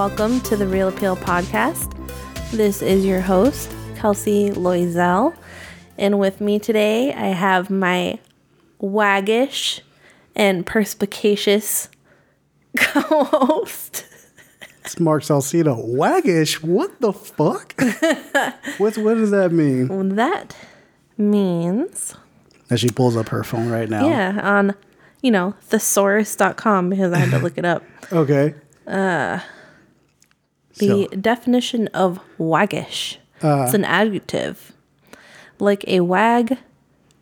welcome to the Real Appeal podcast. This is your host, Kelsey Loisel. And with me today, I have my waggish and perspicacious co host. It's Mark Salcido. Waggish? What the fuck? What's what does that mean? That means, As she pulls up her phone right now. yeah, on, you know, thesaurus.com because I had to look it up. Okay. Uh, The So- definition of waggish. Uh. it's an adjective. Like a wag,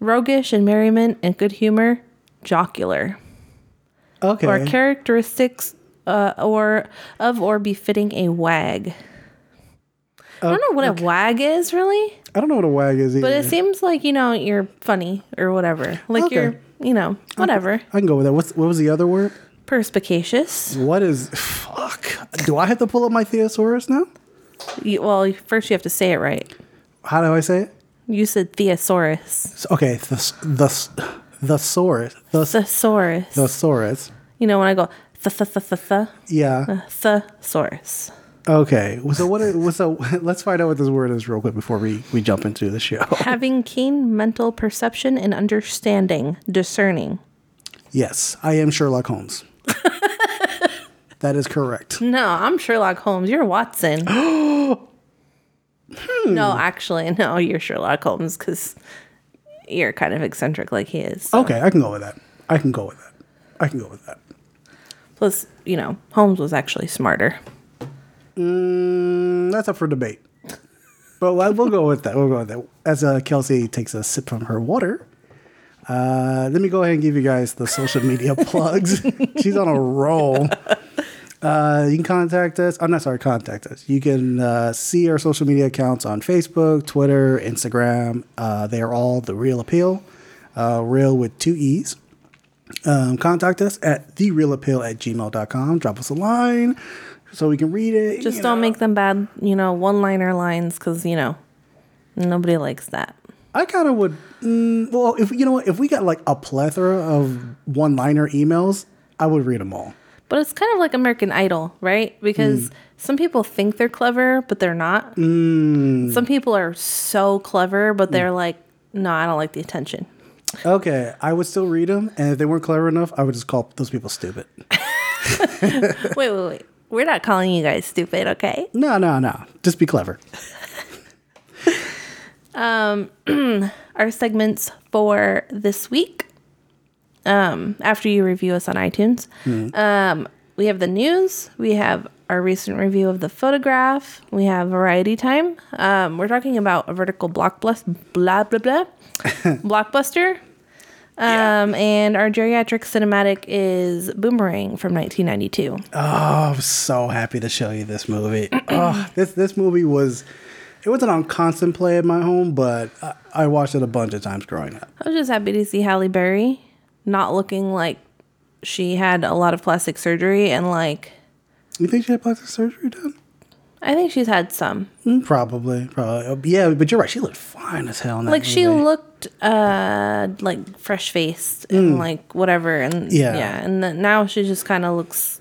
roguish and merriment and good humor, jocular. Okay. Or characteristics uh, or of or befitting a wag. I don't know what a wag is really, I don't know what a wag is either. but it seems like, you know, you're funny or whatever. Like Okay. you're, you know, whatever. I can go with that. What's what was the other word? Perspicacious. What is fuck? Do I have to pull up my thesaurus now? You, well, first you have to say it right. How do I say it? You said thesaurus. Okay, the the the saurus, the Thesaurus. thesaurus. You know, when I go th th the th th Yeah. Uh, thesaurus. Okay. So what? is- What's so? Let's find out what this word is real quick before we we jump into the show. Having keen mental perception and understanding, discerning. Yes, I am Sherlock Holmes. that is correct. No, I'm Sherlock Holmes. You're Watson. No, actually, no, you're Sherlock Holmes because you're kind of eccentric like he is. so. Okay, I can go with that. I can go with that. I can go with that. Plus, you know, Holmes was actually smarter. Mm, that's up for debate. But we'll we'll go with that. We'll go with that. As uh, Kelsey takes a sip from her water, uh, let me go ahead and give you guys the social media plugs. She's on a roll. Uh, you can contact us. I'm not sorry, contact us. You can uh, see our social media accounts on Facebook, Twitter, Instagram. Uh, they are all the Real Appeal, uh, real with two E's. Um, contact us at therealappeal at gmail.com. Drop us a line so we can read it. Just don't know. make them bad, you know, one liner lines because, you know, nobody likes that. I kind of would. Mm, well, if you know what, if we got like a plethora of one-liner emails, I would read them all. But it's kind of like American Idol, right? Because mm. some people think they're clever, but they're not. Mm. Some people are so clever, but they're mm. like, no, I don't like the attention. Okay, I would still read them, and if they weren't clever enough, I would just call those people stupid. wait, wait, wait. We're not calling you guys stupid, okay? No, no, no. Just be clever. Our segments for this week, um, after you review us on iTunes, um, we have the news, we have our recent review of the photograph, we have variety time. Um, we're talking about a vertical blockbuster, blah, blah, blah, blockbuster. Um, and our geriatric cinematic is Boomerang from 1992. Oh, I'm so happy to show you this movie. oh, this this movie was. It wasn't on constant play at my home, but I, I watched it a bunch of times growing up. I was just happy to see Halle Berry not looking like she had a lot of plastic surgery and like You think she had plastic surgery done? I think she's had some. Mm, Probably, probably. Uh, Yeah, but you're right. She looked fine as hell. In that Like she looked uh like fresh faced and like whatever and Yeah. yeah, and now she just kind of looks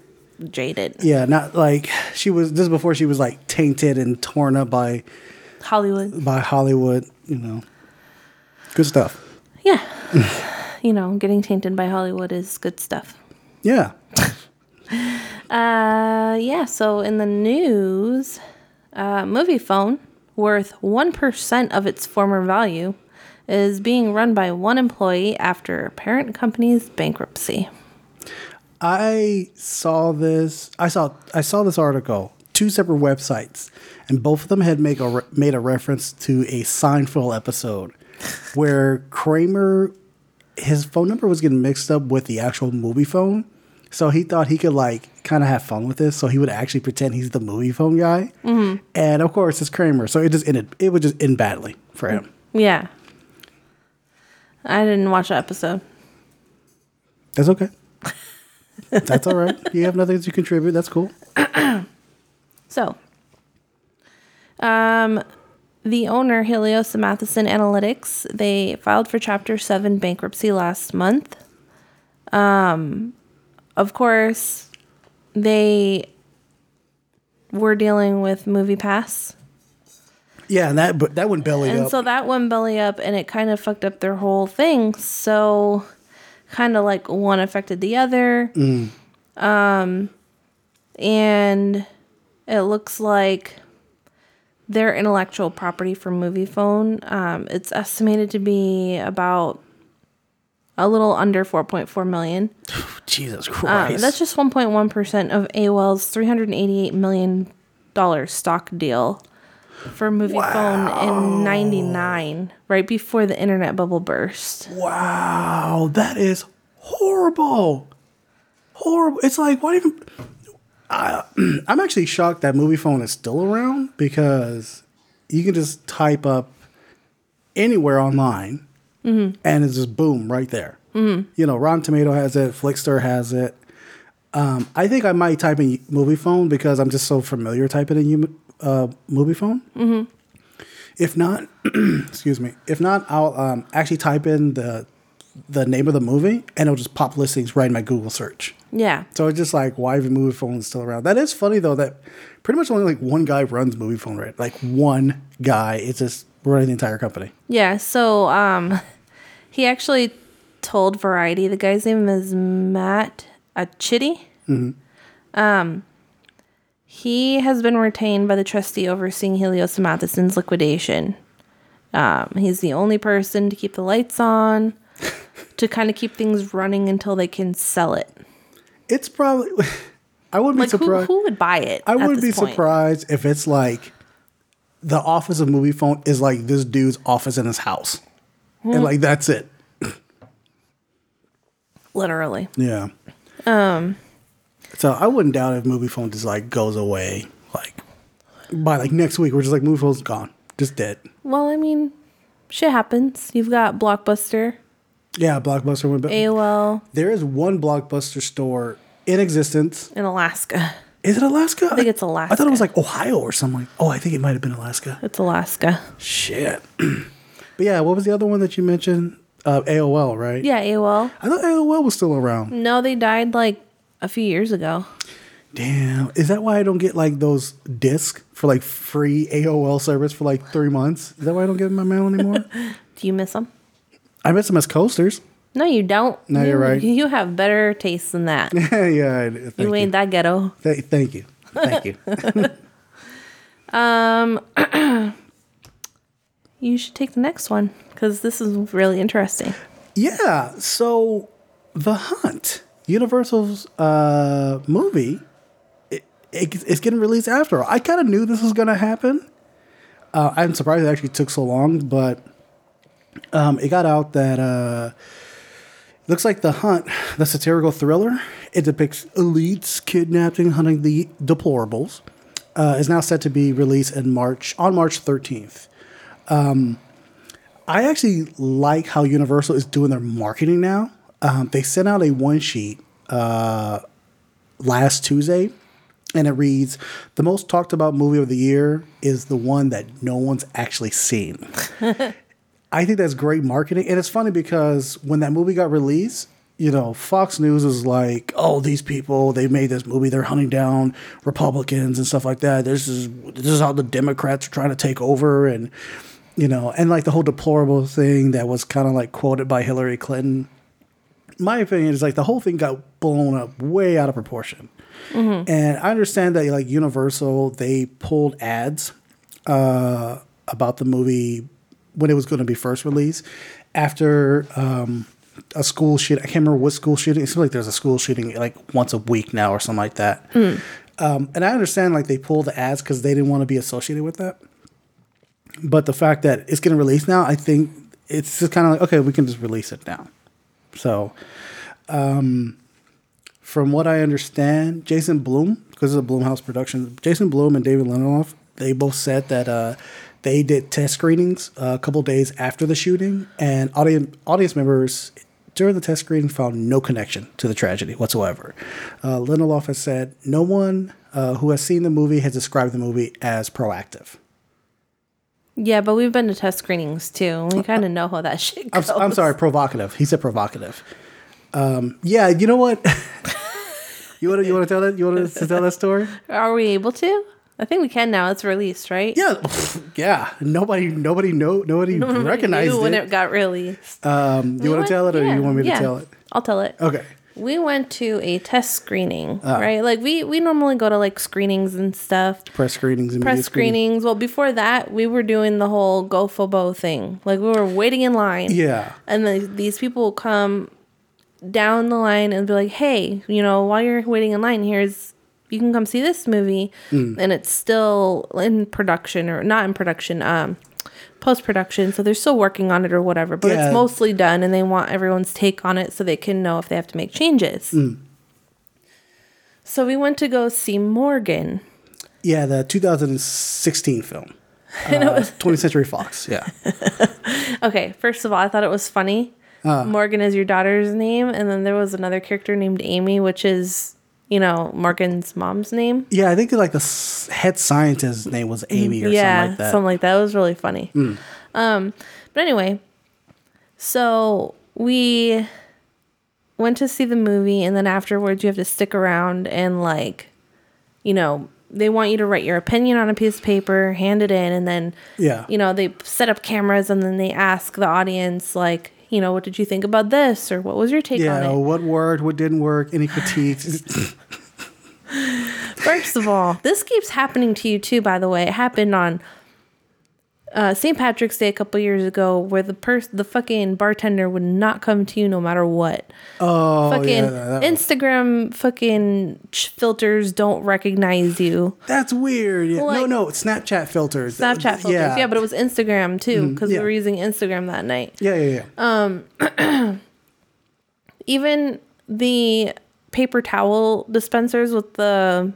jaded. Yeah, not like she was. This is before she was like tainted and torn up by Hollywood. by Hollywood. You know, good stuff. Yeah. you know, getting tainted by Hollywood is good stuff. Yeah. Uh, yeah. So in the news, uh, MovieFone worth one percent of its former value is being run by one employee after parent company's bankruptcy. I saw this. I saw. I saw this article. Two separate websites, and both of them had make a re- made a reference to a Seinfeld episode where Kramer, his phone number was getting mixed up with the actual MovieFone. So he thought he could like kind of have fun with this. So he would actually pretend he's the MovieFone guy. Mm-hmm. And of course, it's Kramer. So it just ended. It would just end badly for him. Yeah. I didn't watch that episode. That's okay. That's all right. You have nothing to contribute. That's cool. So, um, the owner, Helios Matheson Analytics, they filed for Chapter 7 bankruptcy last month. Um, of course, they we're dealing with Movie Pass. Yeah, and that but that went belly And up. And so that went belly up and it kind of fucked up their whole thing. So kind of like one affected the other. Um and it looks like their intellectual property for MovieFone um it's estimated to be about a little under 4.4 million. Jesus Um, Christ. that's just 1.1% of AOL's 388 million dollar stock deal for MovieFone in 99 right before the internet bubble burst. wow, that is horrible. Horrible. It's like why even I, I'm actually shocked that MovieFone is still around because you can just type up anywhere online and it's just boom right there. You know, Rotten Tomato has it, Flixster has it. Um, I think I might type in MovieFone because I'm just so familiar typing in you- uh, MovieFone. If not, excuse me. If not, I'll um, actually type in the the name of the movie and it'll just pop listings right in my Google search. Yeah. So it's just like why even MovieFone still around. That is funny though that pretty much only like one guy runs MovieFone right. Like one guy is just running the entire company. Yeah, so um he actually told Variety the guy's name is Matt Achitty. Um he has been retained by the trustee overseeing Helios Matheson's liquidation. Um, he's the only person to keep the lights on, to kind of keep things running until they can sell it. It's probably I wouldn't Like be surprised. who would buy it? I wouldn't be point? surprised if it's like the office of MovieFone is like this dude's office in his house. Hmm. And like that's it. Literally. Yeah. Um. So I wouldn't doubt if MovieFone just like goes away like by like next week. We're just like MovieFone's gone, just dead. Well, I mean, shit happens. You've got Blockbuster, Yeah, Blockbuster went. AOL there is one Blockbuster store in existence. in Alaska. Is it Alaska? I think it's Alaska. I thought it was Alaska. like Ohio or something. Like, oh, I think it might have been Alaska. It's Alaska. Shit. but yeah, what was the other one that you mentioned? Uh, AOL, right? Yeah, AOL. I thought AOL was still around. No, they died like a few years ago. Damn. Is that why I don't get like those discs for like free AOL service for like three months? Is that why I don't get my mail anymore? Do you miss them? I miss them as coasters. No, you don't. No, you, you're right. You have better taste than that. yeah. Thank you you. ain't that ghetto. Th- thank you. Thank you. um, You should take the next one because this is really interesting. yeah. So, The Hunt, Universal's uh, movie, it, it, it's getting released after all. I kind of knew this was going to happen. Uh, I'm surprised it actually took so long, but um, it got out that uh, looks like The Hunt, the satirical thriller, it depicts elites kidnapping, hunting the deplorables, uh, is now set to be released in March on March 13th. I actually like how Universal is doing their marketing now. Um, they sent out a one sheet uh, last Tuesday, and it reads: "The most talked about movie of the year is the one that no one's actually seen." I think that's great marketing, and it's funny because when that movie got released, you know, Fox News is like, "Oh, these people they made this movie. They're hunting down Republicans and stuff like that. This is this is how the Democrats are trying to take over." And you know, and like the whole deplorable thing that was kind of like quoted by Hillary Clinton. My opinion is like the whole thing got blown up way out of proportion. And I understand that like Universal, they pulled ads uh, about the movie when it was going to be first released after um, a school shooting. I can't remember what school shooting. It seems like there's a school shooting like once a week now or something like that. Um, and I understand like they pulled the ads because they didn't want to be associated with that. But the fact that it's getting released now, I think it's just kind of like okay, we can just release it now. So, um, from what I understand, Jason Blum, because it's a Blumhouse production, Jason Blum and David Lindelof, they both said that uh, they did test screenings uh, a couple days after the shooting, and audience audience members during the test screening found no connection to the tragedy whatsoever. Uh, has said no one uh, who has seen the movie has described the movie as proactive. Yeah, but we've been to test screenings too. We kind of know how that shit I'm, goes. I'm sorry, provocative. He said provocative. Um, yeah, you know what? you want to you want to tell that you want to tell that story? Are we able to? I think we can now. It's released, right? Yeah, yeah. Nobody, nobody know, nobody recognized Knew when it. it got released. Um, you We want to tell it, or yeah, you want me to yeah. tell it? I'll tell it. Okay. We went to a test screening, Ah. right? Like we we normally go to like screenings and stuff. Press screenings and Press screenings. Well, before that, we were doing the whole Gofobo thing. Like we were waiting in line. Yeah. And then these people will come down the line and be like, "Hey, you know, while you're waiting in line, here's you can come see this movie." Hmm. And it's still in production or not in production, um post production, so they're still working on it or whatever, but Yeah. it's mostly done and they want everyone's take on it so they can know if they have to make changes. Hmm. So we went to go see Morgan. Yeah, the 2016 film. Uh, 20th Century Fox. Yeah. Okay, first of all, I thought it was funny. Ah. Morgan is your daughter's name, and then there was another character named Amy, which is, you know, Morgan's mom's name. Yeah, I think like the head scientist's name was Amy or yeah, something like that. Something like that. It was really funny. Um, but anyway, so we went to see the movie, and then afterwards, you have to stick around and like, you know, they want you to write your opinion on a piece of paper, hand it in, and then Yeah. you know, they set up cameras and then they ask the audience, like, you know, what did you think about this or what was your take yeah, on it? Yeah, what worked, what didn't work, any critiques. First of all, this keeps happening to you too, by the way. It happened on uh, St. Patrick's Day a couple years ago where the person, the fucking bartender would not come to you no matter what. oh, fucking yeah, that- that- Instagram fucking ch- filters don't recognize you. that's weird. Yeah. no, Like- no, Snapchat filters. Snapchat filters. Yeah, yeah but it was Instagram too because Mm-hmm. yeah. we were using Instagram that night. yeah, yeah, yeah. Um, even the paper towel dispensers with the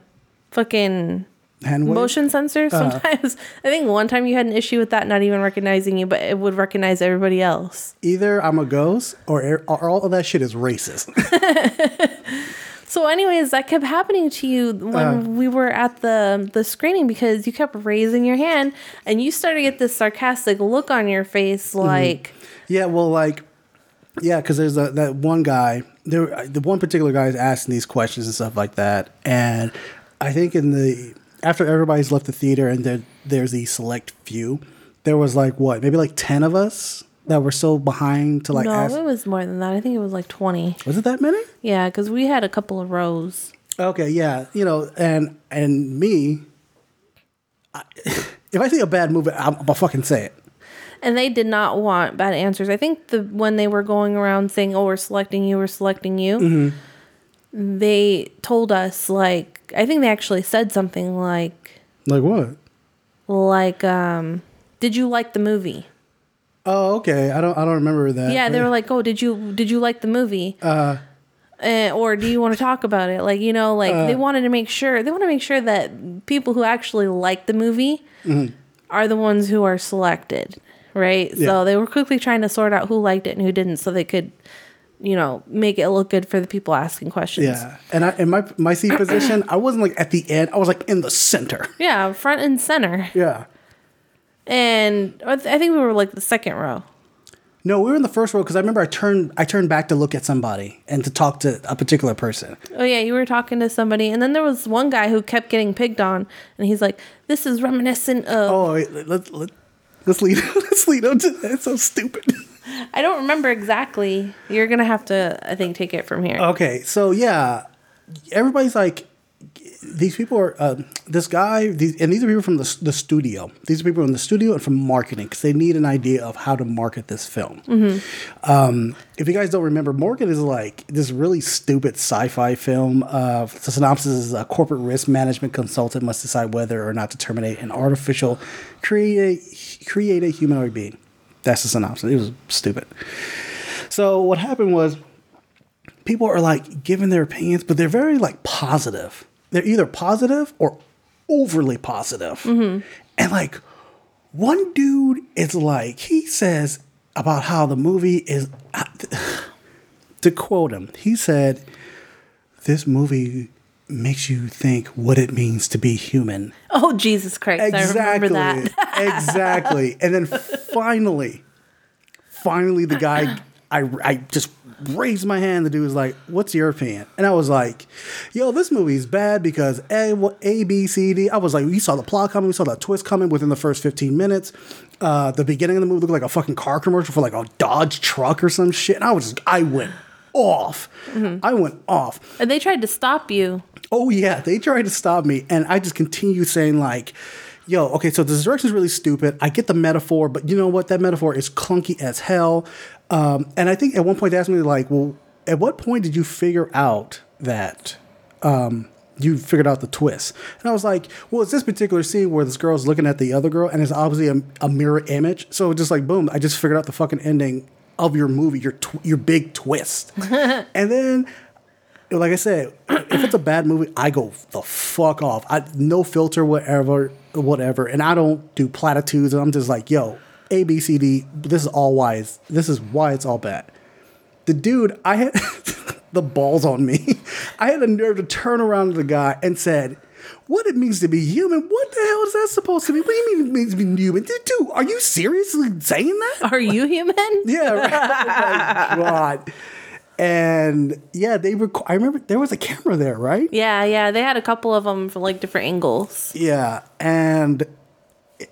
fucking Hand wave? motion sensor Uh-huh. sometimes i think one time you had an issue with that not even recognizing you but it would recognize everybody else Either I'm a ghost or, or all of that shit is racist. so anyways that kept happening to you when Uh. we were at the the screening because you kept raising your hand and you started to get this sarcastic look on your face Mm-hmm. like Yeah, well, like, yeah, because there's a, that one guy. There, the one particular guy is asking these questions and stuff like that, and I think in the after everybody's left the theater and there there's the select few, there was like what maybe like ten of us that were so behind to like no ask. it was more than that i think it was like 20 Was it that many? yeah because we had a couple of rows Okay, yeah, you know, and and me, I, if I see a bad movie, I'm, I'll fucking say it. and they did not want bad answers. I think the when they were going around saying, "Oh, we're selecting you, we're selecting you," Mm-hmm. they told us like I think they actually said something like Like what? like um, "Did you like the movie?" Oh, okay. I don't. I don't remember that. Yeah, they were like, "Oh, did you did you like the movie?" Uh, or do you want to talk about it? Like you know, like Uh. they wanted to make sure they want to make sure that people who actually like the movie Mm-hmm. are the ones who are selected, right? Yeah. So they were quickly trying to sort out who liked it and who didn't, so they could, you know, make it look good for the people asking questions. Yeah, and I in my my seat position, I wasn't like at the end. I was like in the center. Yeah, front and center, Yeah. and I th- I think we were like the second row. No, we were in the first row because I remember I turned I turned back to look at somebody and to talk to a particular person. Oh yeah, you were talking to somebody, and then there was one guy who kept getting picked on, and he's like, "This is reminiscent of." Oh, wait, let, let, let, let's lead let's lead up to that. It's so stupid. I don't remember exactly. You're gonna have to, I think, take it from here. Okay, so yeah, everybody's like, these people are uh, this guy, these, and these are people from the, the studio. These are people in the studio and from marketing because they need an idea of how to market this film. Um, if you guys don't remember, Morgan is like this really stupid sci-fi film. Uh, the synopsis is a corporate risk management consultant must decide whether or not to terminate an artificial create create a humanoid being. That's the synopsis. It was stupid. So what happened was people are like giving their opinions, but they're very like positive. They're either positive or overly positive. Mm-hmm. And like one dude is like, he says about how the movie is, to quote him, he said, This movie makes you think what it means to be human. Oh Jesus Christ! I remember that. exactly. And then finally, finally, the guy, I, I just raised my hand. The dude was like, "What's your opinion?" And I was like, "Yo, this movie's bad because A, A, B, C, D." I was like, "We saw the plot coming. We saw the twist coming within the first fifteen minutes." Uh, the beginning of the movie looked like a fucking car commercial for like a Dodge truck or some shit. And I was, just, I went off. I went off. And they tried to stop you. Oh yeah, they tried to stop me, and I just continue saying like, "Yo, okay, so this direction is really stupid. I get the metaphor, but you know what? That metaphor is clunky as hell." Um, and I think at one point they asked me like, "Well, at what point did you figure out that?" Um, you figured out the twist, and I was like, "Well, it's this particular scene where this girl's looking at the other girl, and it's obviously a, a mirror image. So just like, boom, I just figured out the fucking ending of your movie, your tw- your big twist, and then like I said, if it's a bad movie, I go the fuck off. I no filter, whatever, whatever, and I don't do platitudes. And I'm just like, yo, A, B, C, D. This is all why. It's, this is why it's all bad. The dude, I had the balls on me. I had the nerve to turn around to the guy and said. What it means to be human? What the hell is that supposed to mean? What do you mean it means to be human? Dude, are you seriously saying that? Are you human? Yeah, right. oh god. And yeah, they rec- I remember there was a camera there, right? Yeah, yeah. They had a couple of them from like different angles. Yeah, and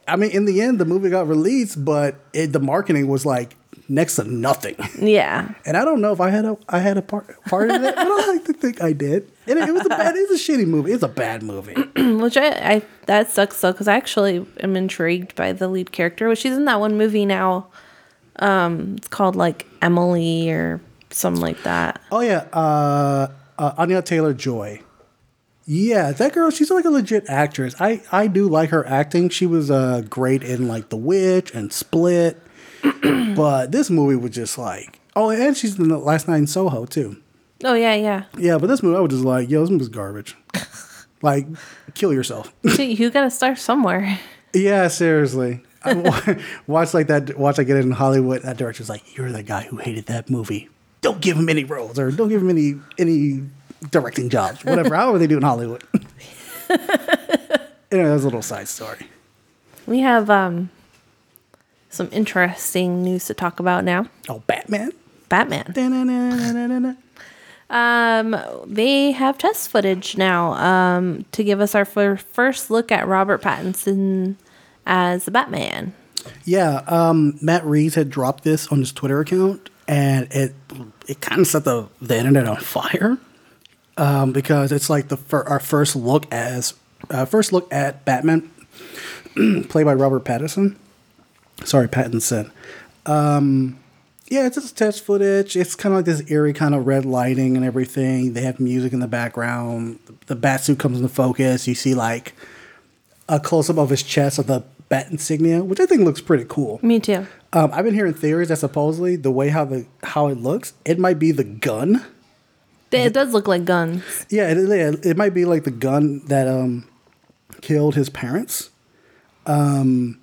I mean, in the end, the movie got released, but it, the marketing was like next to nothing. Yeah. And I don't know if I had a I had a part part of it, but I like to think I did. And it, it was a bad, it's a shitty movie. It's a bad movie. Which I, I that sucks though, because I actually am intrigued by the lead character. Which she's in that one movie now. Um, it's called like Emily or something like that. Oh yeah, uh, uh, Anya Taylor Joy. Yeah, that girl, she's like a legit actress. I I do like her acting. She was uh great in like The Witch and Split, but this movie was just like oh, and she's in the Last Night in Soho too. Oh yeah, yeah. Yeah, but this movie I was just like, yo, this movie's garbage. like, kill yourself. You gotta start somewhere. yeah, seriously. Watch like that. Watch I get it in Hollywood. That director's like, you're the guy who hated that movie. Don't give him any roles or don't give him any any directing jobs. Whatever. However they do in Hollywood. anyway, that's a little side story. We have um some interesting news to talk about now. Oh, Batman. Batman. Da-na-na-na-na-na. Um, they have test footage now um, to give us our fir- first look at Robert Pattinson as the Batman. Yeah, um, Matt Reeves had dropped this on his Twitter account, and it it kind of set the the internet on fire um, because it's like the fir- our first look as uh, first look at Batman, played by Robert Pattinson. Sorry, Pattinson. Um, yeah, it's just test footage. It's kind of like this eerie kind of red lighting and everything. They have music in the background. The bat suit comes into focus. You see like a close up of his chest of the bat insignia, which I think looks pretty cool. Me too. Um, I've been hearing theories that supposedly the way how the how it looks, it might be the gun. It does look like guns. Yeah, it, it, it might be like the gun that um killed his parents. Um,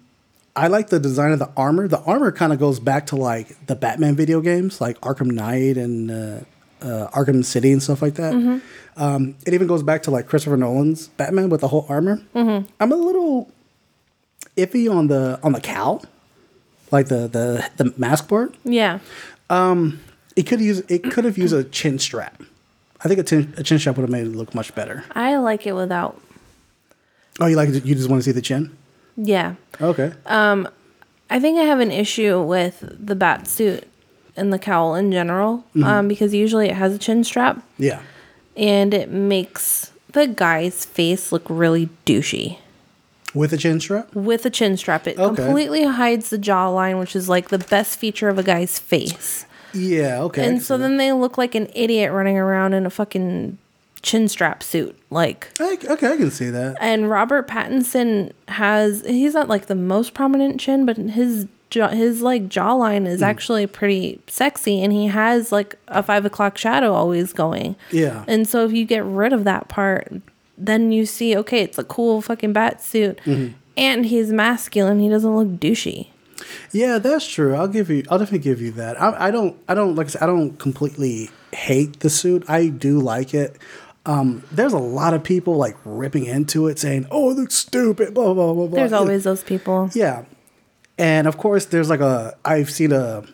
I like the design of the armor. The armor kind of goes back to like the Batman video games, like Arkham Knight and uh, uh, Arkham City and stuff like that. Um, it even goes back to like Christopher Nolan's Batman with the whole armor. I'm a little iffy on the on the cowl, like the the the mask part. Yeah. It could use it could have used a chin strap. I think a chin, a chin strap would have made it look much better. I like it without. Oh, you like it- you just want to see the chin? Yeah. Okay. Um, I think I have an issue with the bat suit and the cowl in general um, because usually it has a chin strap yeah. and it makes the guy's face look really douchey. With a chin strap? With a chin strap, it Okay. completely hides the jawline, which is like the best feature of a guy's face. Yeah, okay. And so then they look like an idiot running around in a fucking chin strap suit. Like. I, okay, I can see that. and Robert Pattinson has, he's not like the most prominent chin, but his jaw, his like jawline Hmm. is actually pretty sexy. And he has like a five o'clock shadow always going. Yeah. And so if you get rid of that part, then you see, okay, it's a cool fucking bat suit. Mm-hmm. And he's masculine. He doesn't look douchey. Yeah, that's true. I'll give you. I'll definitely give you that. I, I don't. I don't like. I said, I don't completely hate the suit. I do like it. Um, there's a lot of people like ripping into it, saying, "Oh, it looks stupid." Blah blah blah blah. There's always those people. Yeah, and of course, there's like a. I've seen a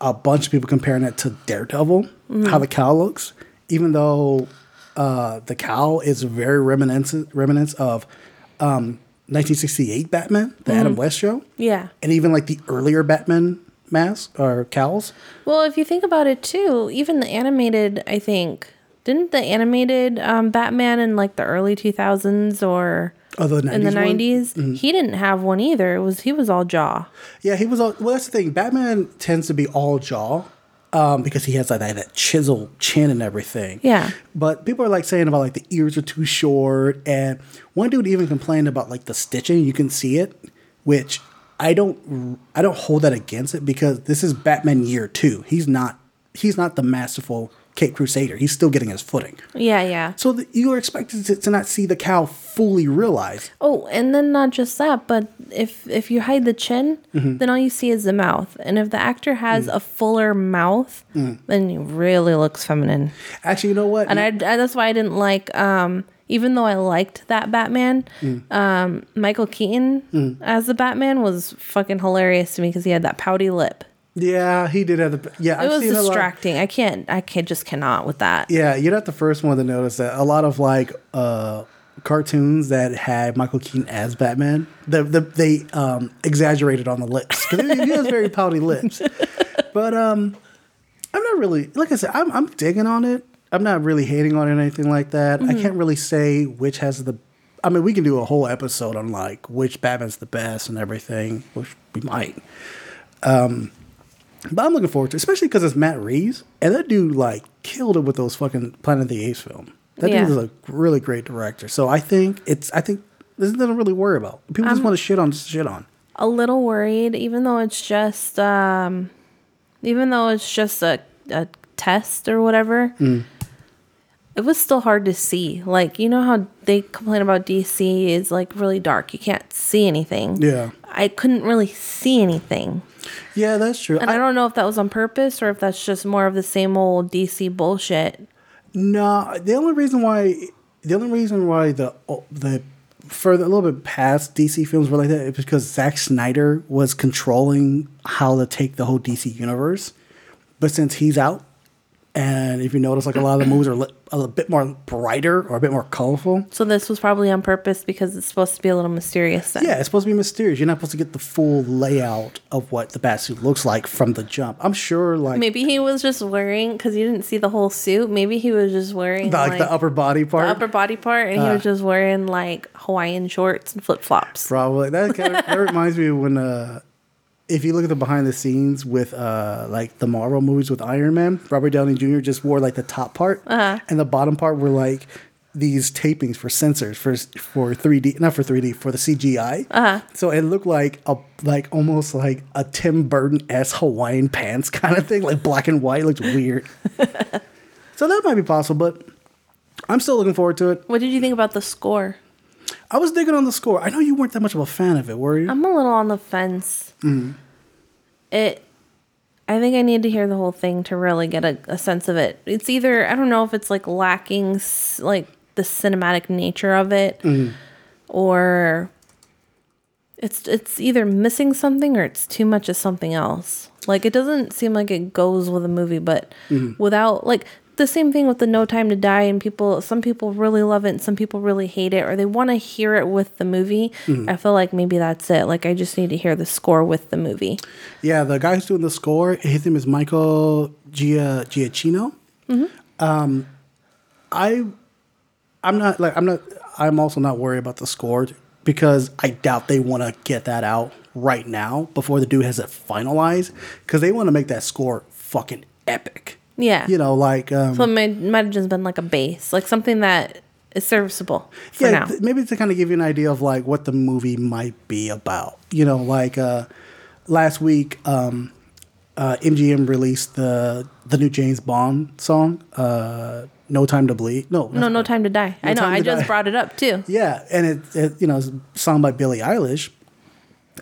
a bunch of people comparing it to Daredevil. how the cowl looks, even though uh, the cowl is very reminiscent remnants of um, 1968 Batman, the Adam West show, Yeah. and even like the earlier Batman mask or cowls. Well, if you think about it too, even the animated, I think, didn't the animated um, Batman in like the early 2000s or Oh, the 90s in the one? 90s, he didn't have one either. It was he was all jaw. Yeah, he was all. Well, that's the thing. Batman tends to be all jaw um, because he has like that, that chisel chin and everything. Yeah. But people are like saying about like the ears are too short, and one dude even complained about like the stitching. You can see it, which I don't. I don't hold that against it because this is Batman year two. He's not. He's not the masterful Cape Crusader. He's still getting his footing. Yeah, yeah. So the, you are expected to, to not see the cowl fully realized. Oh, and then not just that, but if if you hide the chin, Mm-hmm. then all you see is the mouth. And if the actor has Mm. a fuller mouth, then he really looks feminine. Actually, you know what? And I, I that's why I didn't like um even though I liked that Batman, Mm. um Michael Keaton as the Batman was fucking hilarious to me because he had that pouty lip. Yeah, he did have the. Yeah, It was a lot- distracting. I can't I can't just cannot with that. Yeah, you're not the first one to notice that. A lot of like uh, cartoons that had Michael Keaton as Batman, the, the, they um, exaggerated on the lips because he, has very pouty lips. But um, I'm not really like I said. I'm I'm digging on it. I'm not really hating on it or anything like that. I can't really say which has the. I mean, we can do a whole episode on like which Batman's the best and everything, which we might. Um, but I'm looking forward to, it, especially because it's Matt Reeves, and that dude like killed it with those fucking Planet of the Apes film. That Yeah. dude is a really great director. So I think it's, I think this is nothing to really worry about. People just want to shit on, shit on. a little worried, even though it's just um, even though it's just a, a test or whatever. Mm. It was still hard to see. Like you know how they complain about DC is like really dark. You can't see anything. Yeah, I couldn't really see anything. Yeah, that's true. And I, I, don't know if that was on purpose or if that's just more of the same old DC bullshit. no, the only reason why, the only reason why the the further a little bit past DC films were like that is because Zack Snyder was controlling how to take the whole DC universe. But since he's out, and if you notice, like a lot of the movies are a bit more brighter or a bit more colorful. So this was probably on purpose because it's supposed to be a little mysterious. Then. Yeah, it's supposed to be mysterious. You're not supposed to get the full layout of what the Batsuit looks like from the jump. I'm sure, like, Maybe he was just wearing because you didn't see the whole suit. Maybe he was just wearing the, like, the upper body the part. upper body part, and he was just wearing like Hawaiian shorts and flip flops. Probably that kind of, that reminds me of when uh, if you look at the behind the scenes with uh, like the Marvel movies with Iron Man, Robert Downey Jr. just wore like the top part, Uh-huh. and the bottom part were like these tapings for sensors for for 3D, not for 3D, for the CGI. Uh-huh. So it looked like a like almost like a Tim Burton s Hawaiian pants kind of thing, like black and white. It looked weird. so that might be possible, but I'm still looking forward to it. What did you think about the score? I was digging on the score. I know you weren't that much of a fan of it, were you? I'm a little on the fence. Mm-hmm. It. I think I need to hear the whole thing to really get a, a sense of it. It's either I don't know if it's like lacking like the cinematic nature of it, Mm-hmm. or it's it's either missing something or it's too much of something else. Like it doesn't seem like it goes with a movie, but Mm-hmm. without like the same thing with the No Time to Die and people some people really love it and some people really hate it or they want to hear it with the movie. Mm-hmm. I feel like maybe that's it. Like I just need to hear the score with the movie. Yeah, the guy who's doing the score, his name is Michael Gia Giacchino. Um, I, I'm not like I'm not. I'm also not worried about the score because I doubt they want to get that out right now before the dude has it finalized because they want to make that score fucking epic. Yeah. You know, like um, So it might, might have just been like a base, like something that is serviceable for yeah, now. th- maybe to kind of give you an idea of like what the movie might be about. You know, like uh, last week, um, uh, MGM released the the new James Bond song, uh, "No Time to Bleed." No, no, no time to die. I know. I just Die. brought it up too. Yeah, and it, it you know, it's a song by Billie Eilish.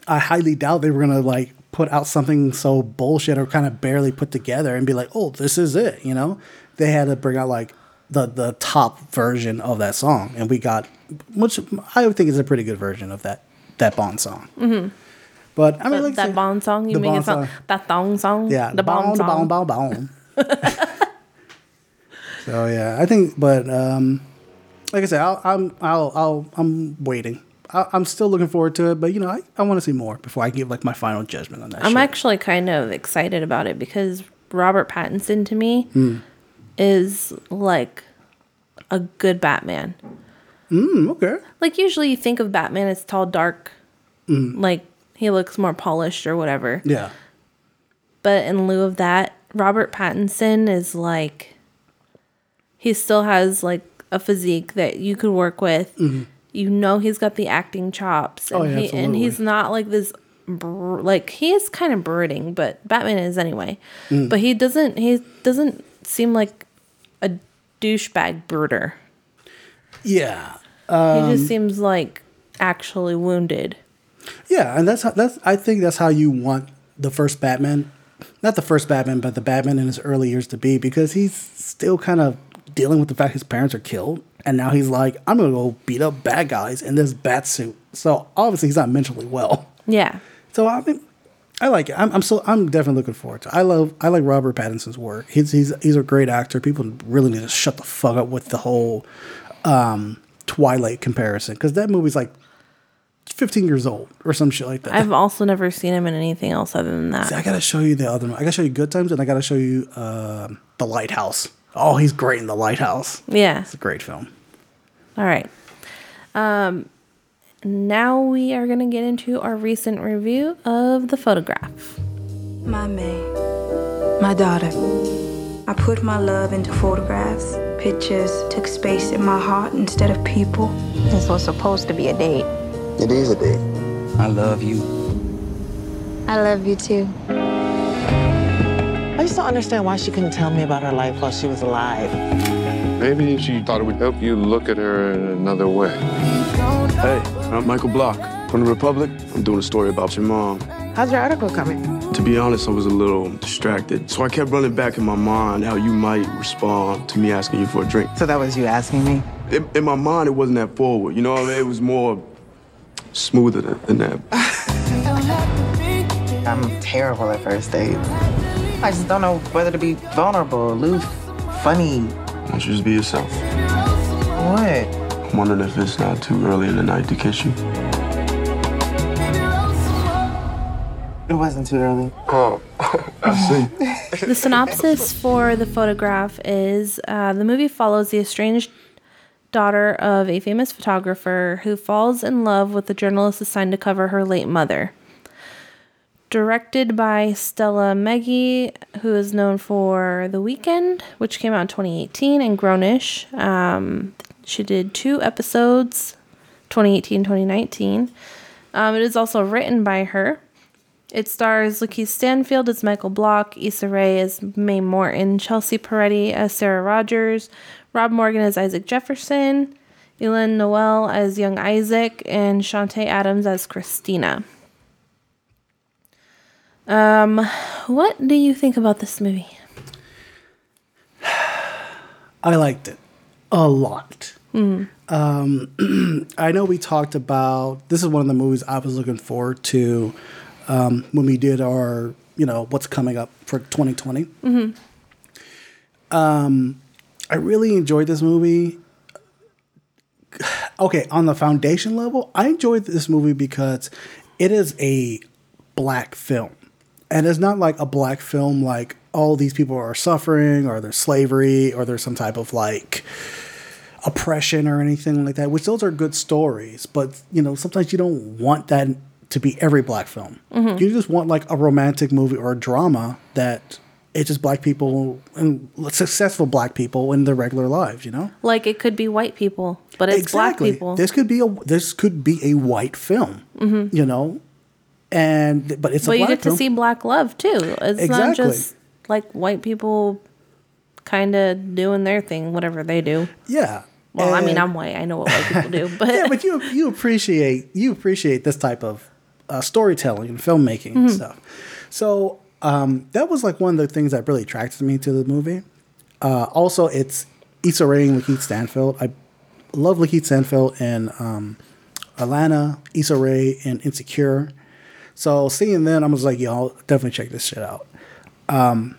I highly doubt they were gonna like put out something so bullshit or kind of barely put together and be like, "Oh, this is it." You know, they had to bring out like the the top version of that song, and we got, which I would think is a pretty good version of that that Bond song. Mm-hmm. But I mean, like that said- Bond song, you mean make Bond it sound song. that thong song. yeah, the Bond Bond, song. Bond, Bond, Bond. So yeah, I think, but um, like I said, I'll, I'm I'll I'll I'm waiting. I, I'm still looking forward to it, but you know, I, I want to see more before I give like my final judgment on that. I'm shit. actually kind of excited about it because Robert Pattinson to me Hmm. is like a good Batman. Mm, okay. Like usually you think of Batman as tall, dark, like he looks more polished or whatever. Yeah. But in lieu of that, Robert Pattinson is like he still has like a physique that you could work with. You know he's got the acting chops, and Mm-hmm. Oh, yeah, he and he's not like this. Br- like he is kind of brooding, but Batman is anyway. Mm. But he doesn't. He doesn't seem like a douchebag brooder. Yeah. he Um, just seems like actually wounded. Yeah, and that's how, that's I think that's how you want the first Batman, not the first Batman, but the Batman in his early years to be because he's still kind of dealing with the fact his parents are killed, and now he's like, I'm gonna go beat up bad guys in this bat suit. So obviously he's not mentally well. Yeah. So I mean, I like it. I'm, I'm so I'm definitely looking forward to. It. I love I like Robert Pattinson's work. He's he's he's a great actor. People really need to shut the fuck up with the whole um, Twilight comparison because that movie's like 15 years old or some shit like that. I've also never seen him in anything else other than that. See, I gotta show you the other one. I gotta show you Good Times and I gotta show you um The Lighthouse. Oh, he's great in The Lighthouse. Yeah. It's a great film. All right. Um, now we are going to get into our recent review of the photograph. My May, my daughter. I put my love into photographs. Pictures took space in my heart instead of people. This was supposed to be a date. It is a date. I love you. I love you too. I just don't understand why she couldn't tell me about her life while she was alive. Maybe she thought it would help you look at her in another way. Hey, I'm Michael Block from the Republic. I'm doing a story about your mom. How's your article coming? To be honest, I was a little distracted, so I kept running back in my mind how you might respond to me asking you for a drink. So that was you asking me? In, in my mind, it wasn't that forward. You know what I mean? It was more smoother than, than that. I'm terrible at first dates. I just don't know whether to be vulnerable, aloof, funny. Why don't you just be yourself? What? I'm wondering if it's not too early in the night to kiss you. It wasn't too early. Oh, I see. The synopsis for the photograph is uh, the movie follows the estranged daughter of a famous photographer who falls in love with the journalist assigned to cover her late mother. Directed by Stella Meghie, who is known for The Weekend, which came out in 2018, and Grownish. Um, she did two episodes, 2018 2019. Um, it is also written by her. It stars Lakeith Stanfield as Michael Block, Issa Rae as Mae Morton, Chelsea Peretti as Sarah Rogers, Rob Morgan as Isaac Jefferson, Y'lan Noel as young Isaac, and Chanté Adams as Christina. Um, what do you think about this movie? I liked it a lot. Um, I know we talked about this is one of the movies I was looking forward to um, when we did our, you know, what's coming up for 2020. Um, I really enjoyed this movie. Okay, on the foundation level, I enjoyed this movie because it is a black film. And it's not like a black film like all these people are suffering or there's slavery or there's some type of like oppression or anything like that, which those are good stories. But, you know, sometimes you don't want that to be every black film. Mm-hmm. You just want like a romantic movie or a drama that it's just black people and successful black people in their regular lives, you know? Like it could be white people, but it's black people. This could be a this could be a white film, mm-hmm. you know, and but it's but a you black get to see black love too. It's not just like white people kind of doing their thing, whatever they do. yeah. Well, I mean, I'm white. I know what white people do, but, yeah, but you you appreciate you appreciate this type of uh, storytelling and filmmaking and stuff. So um, that was like one of the things that really attracted me to the movie. Uh, also, it's Issa Rae and Lakeith Stanfield. I love Lakeith Stanfield and um, Alana, Issa Rae, and Insecure. So seeing them, I was like, yo, I'll definitely check this shit out. Um,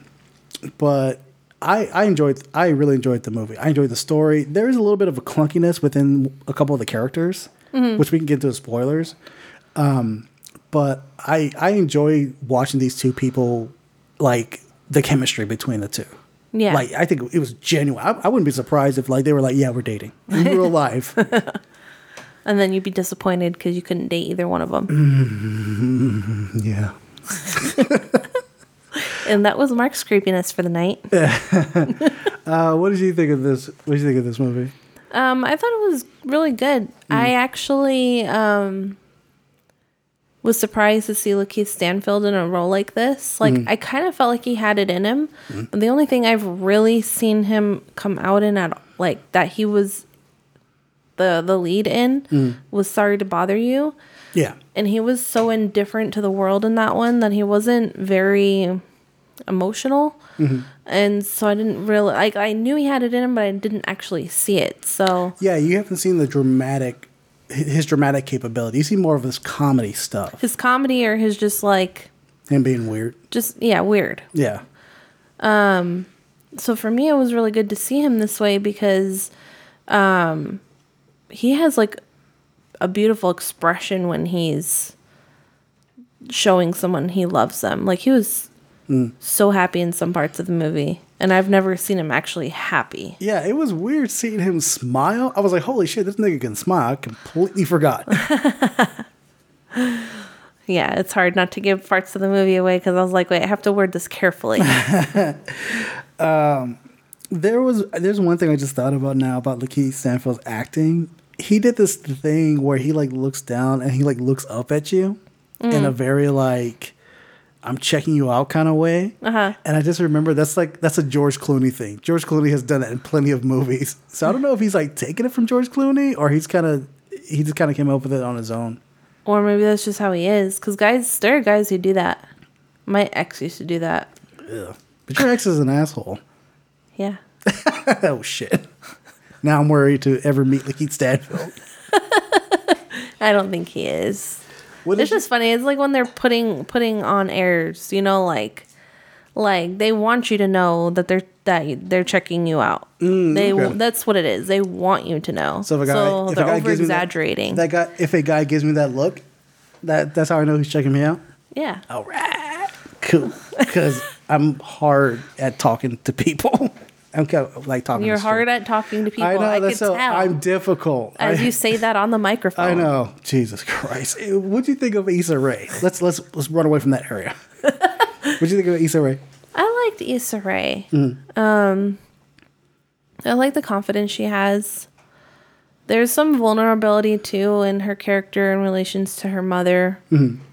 but I, I enjoyed I really enjoyed the movie. I enjoyed the story. There is a little bit of a clunkiness within a couple of the characters, which we can get into as spoilers. Um, but I I enjoy watching these two people like the chemistry between the two. Yeah. Like I think it was genuine. I, I wouldn't be surprised if like they were like, yeah, we're dating in real life. And then you'd be disappointed because you couldn't date either one of them. yeah. And that was Mark's creepiness for the night. Uh, what did you think of this? What did you think of this movie? Um, I thought it was really good. I actually um, was surprised to see Lakeith Stanfield in a role like this. Like, I kind of felt like he had it in him. But the only thing I've really seen him come out in at like that he was the the lead in was Sorry to Bother You. Yeah. and he was so indifferent to the world in that one that he wasn't very emotional and so i didn't really like i knew he had it in him but i didn't actually see it so Yeah, you haven't seen the dramatic his dramatic capability. You see more of his comedy stuff. his comedy or his just like Him being weird. just yeah weird Yeah. Um so for me it was really good to see him this way because um he has like a beautiful expression when he's showing someone he loves them like he was mm. so happy in some parts of the movie and i've never seen him actually happy Yeah, it was weird seeing him smile. I was like, holy shit, this nigga can smile. I completely forgot. yeah it's hard not to give parts of the movie away because i was like wait i have to word this carefully um, there was there's one thing I just thought about now about Lakeith Stanfield's acting. He did this thing where he like looks down and he like looks up at you in a very like I'm checking you out kind of way. Uh-huh. And I just remember that's like that's a George Clooney thing. George Clooney has done that in plenty of movies. So I don't know if he's like taking it from George Clooney or he's kind of he just kind of came up with it on his own. or maybe that's just how he is because guys there are guys who do that my ex used to do that Yeah, But your ex is an asshole. yeah oh shit. Now I'm worried to ever meet Lakeith Stanfield. I don't think he is. What It's is just funny. It's like when they're putting putting on airs, you know, like like they want you to know that they're that they're checking you out. they Mm, okay. that's what it is. They want you to know. So if a guy, so if they're a guy over gives me that- that, guy, if a guy gives me that look, that that's how I know he's checking me out. yeah. All right, cool. Because I'm hard at talking to people. I'm kind of like talking. You're hard at talking to people. I know I, that's so. tell I'm difficult. as I, you say that on the microphone. I know. Jesus Christ. What do you think of Issa Rae? Let's let's let's run away from that area. what do you think of Issa Rae? I liked Issa Rae. Mm. Um, I like the confidence she has. There's some vulnerability too in her character in relations to her mother. Um,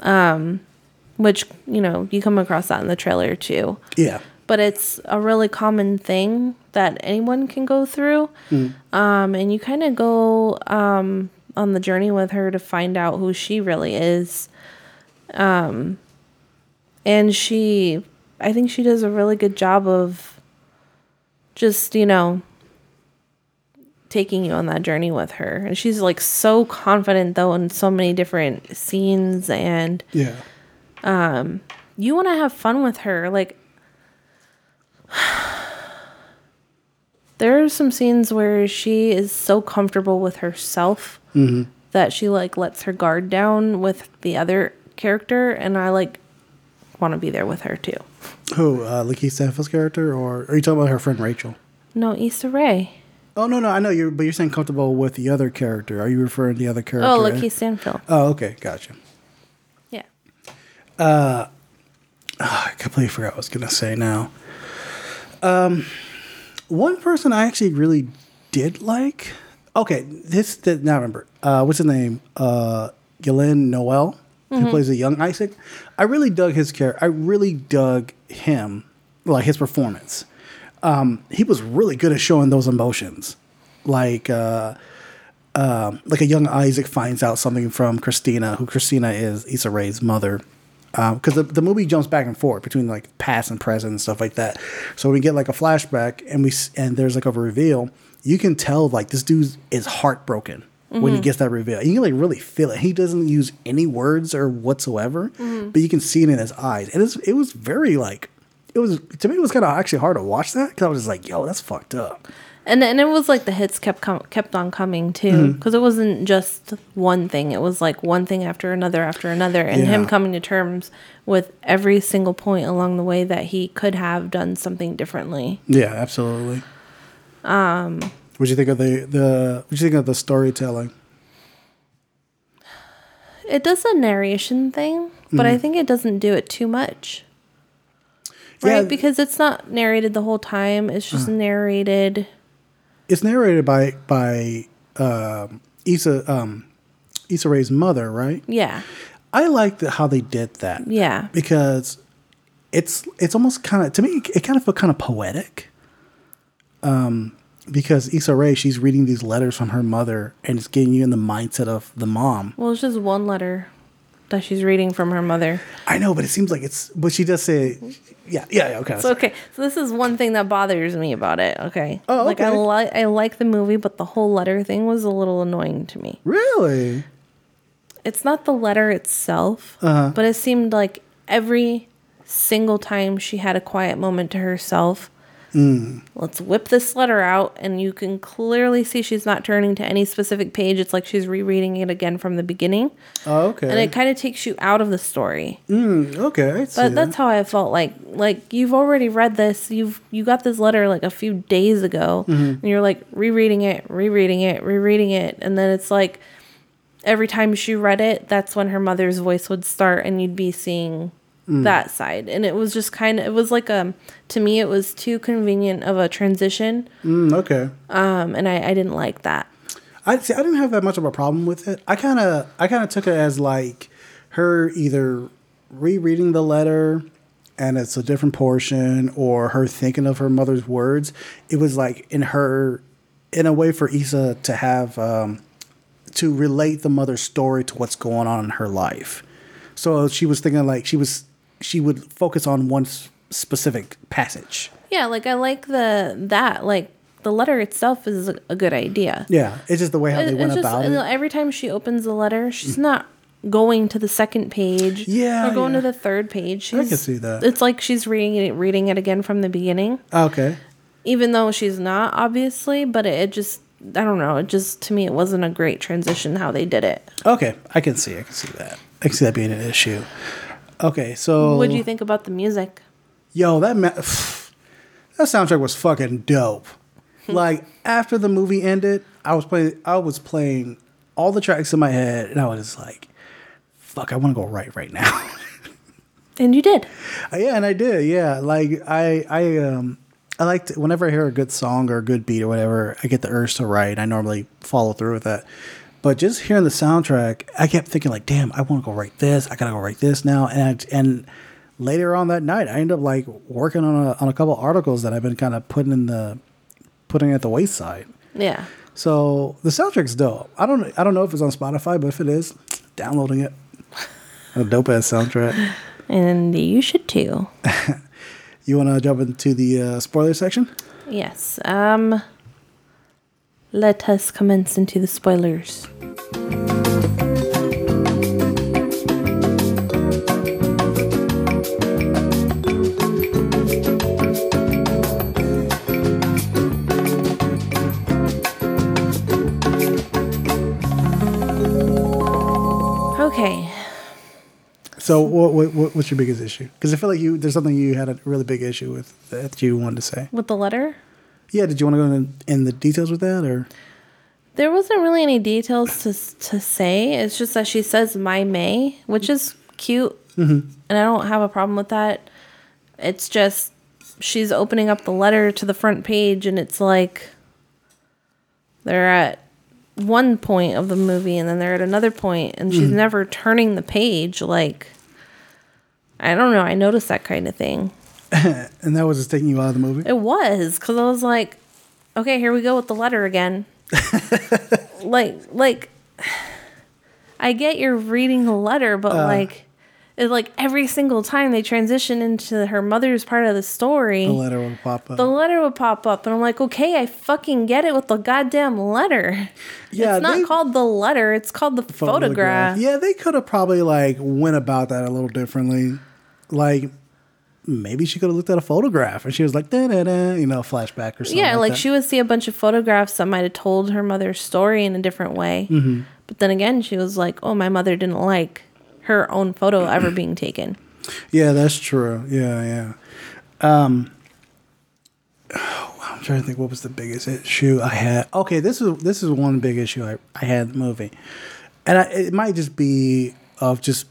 Mm-hmm. which you know you come across that in the trailer too. Yeah. But it's a really common thing that anyone can go through, Mm. um, and you kind of go um, on the journey with her to find out who she really is. Um, and she, I think she does a really good job of just you know taking you on that journey with her, and she's like so confident though in so many different scenes and Yeah. you want to have fun with her. Like, there are some scenes where she is so comfortable with herself that she like lets her guard down with the other character, and I like want to be there with her too. Who? Uh, Lakeith Stanfield's character, or are you talking about her friend Rachel? No, Issa Rae. Oh no, no, I know you, but you're saying comfortable with the other character. Are you referring to the other character? Oh, Lakeith Stanfield. Oh, okay, gotcha. Yeah. Uh I completely forgot what I was gonna say now. Um, one person I actually really did like. Okay, this did not remember. Uh, what's his name? Uh, Y'lan Noel, who plays a young Isaac. I really dug his character. I really dug him, like his performance. Um, he was really good at showing those emotions, like. Uh, um, like a young Isaac finds out something from Christina, who Christina is Issa Rae's mother. Um, because the, the movie jumps back and forth between like past and present and stuff like that. So we get like a flashback and we and there's like a reveal. You can tell like this dude is heartbroken when he mm-hmm. gets that reveal. You can like really feel it. He doesn't use any words or whatsoever, mm-hmm. but you can see it in his eyes. And it's, it was very like it was to me it was kind of actually hard to watch that because I was just like, yo, that's fucked up. And and it was like the hits kept com- kept on coming too, Mm-hmm. because it wasn't just one thing. It was like one thing after another after another, and him coming to terms with every single point along the way that he could have done something differently. Yeah, absolutely. Um, what do you think of the the? What do you think of the storytelling? It does a narration thing, but Mm-hmm. I think it doesn't do it too much. Right? Yeah. Because it's not narrated the whole time. It's just Uh-huh. narrated. It's narrated by by um, Issa um, Issa Rae's mother, right? Yeah. I like the, how they did that. Yeah. because it's it's almost kind of to me it kind of felt kind of poetic. Um, because Issa Rae she's reading these letters from her mother and it's getting you in the mindset of the mom. Well, it's just one letter that she's reading from her mother. I know, but it seems like it's. But she does say, yeah, yeah, yeah okay. So okay, so this is one thing that bothers me about it. Okay, Oh, like I okay. like I like the movie, but the whole letter thing was a little annoying to me. really? It's not the letter itself, Uh-huh. but it seemed like every single time she had a quiet moment to herself. Mm. Let's whip this letter out, and you can clearly see she's not turning to any specific page. It's like she's rereading it again from the beginning, Oh, okay. and it kind of takes you out of the story. Mm, okay, But that's how I felt like like you've already read this. You've you got this letter like a few days ago, and you're like rereading it, rereading it, rereading it, and then it's like every time she read it, that's when her mother's voice would start, and you'd be seeing that side. And it was just kind of it was like a, to me it was too convenient of a transition, Mm, okay. um, and I I didn't like that. I see. I didn't have that much of a problem with it. I kind of, I kind of took it as like her either rereading the letter, and it's a different portion, or her thinking of her mother's words. It was like in her, in a way for Issa to have um, to relate the mother's story to what's going on in her life. So she was thinking like she was, she would focus on one specific passage. Yeah, like I like the that like the letter itself is a, good idea. Yeah, it's just the way how It- they went just, about it. Every time she opens the letter, she's not going to the second page. Yeah, Or going yeah. to the third page. I can see that. It's like she's reading it, reading it again from the beginning, Okay. even though she's not obviously. But it, it just, I don't know. It just to me, it wasn't a great transition how they did it. Okay, I can see. I can see that. I can see that being an issue. Okay, so What do you think about the music? Yo, that ma- that soundtrack was fucking dope. like after the movie ended, I was playing. I was playing all the tracks in my head, and I was just like, "Fuck, I want to go right right now." And you did. Uh, yeah, and I did. Yeah, like I, I, um, I like to, whenever I hear a good song or a good beat or whatever, I get the urge to write. I normally follow through with that. But just hearing the soundtrack, I kept thinking like, "Damn, I want to go write this. I gotta go write this now." And I, and later on that night, I ended up like working on a on a couple articles that I've been kind of putting in the putting at the wayside. Yeah. So the soundtrack's dope. I don't I don't know if it's on Spotify, but if it is, downloading it. A dope ass soundtrack. And you should too. You want to jump into the uh, spoiler section? Yes. Um. Let us commence into the spoilers. Okay. So what, what what- what's your biggest issue? Because I feel like you there's something you had a really big issue with that you wanted to say. With the letter? Yeah, did you want to go in, in the details with that or? There wasn't really any details to to say. It's just that she says "my May," which is cute, mm-hmm. and I don't have a problem with that. It's just she's opening up the letter to the front page, and it's like they're at one point of the movie, and then they're at another point, and she's mm-hmm. never turning the page. Like I don't know. I noticed that kind of thing. And that was just taking you out of the movie. It was because I was like, okay, here we go with the letter again. like, like, I get you're reading the letter, but Uh. like, it like every single time they transition into her mother's part of the story, The letter will pop up. the letter would pop up, and I'm like, okay, I fucking get it with the goddamn letter. Yeah, it's not they- called the letter; it's called the photograph. Yeah, they could have probably like went about that a little differently. Like maybe she could have looked at a photograph and she was like, da da da, you know, flashback or something. yeah, like that. she would see a bunch of photographs that might have told her mother's story in a different way. Mm-hmm. But then again, she was like, "Oh, my mother didn't like her own photo ever being taken." Yeah, that's true. Yeah, yeah. Um, I'm trying to think what was the biggest issue I had. Okay, this is this is one big issue I, I had in the movie, and I, it might just be of just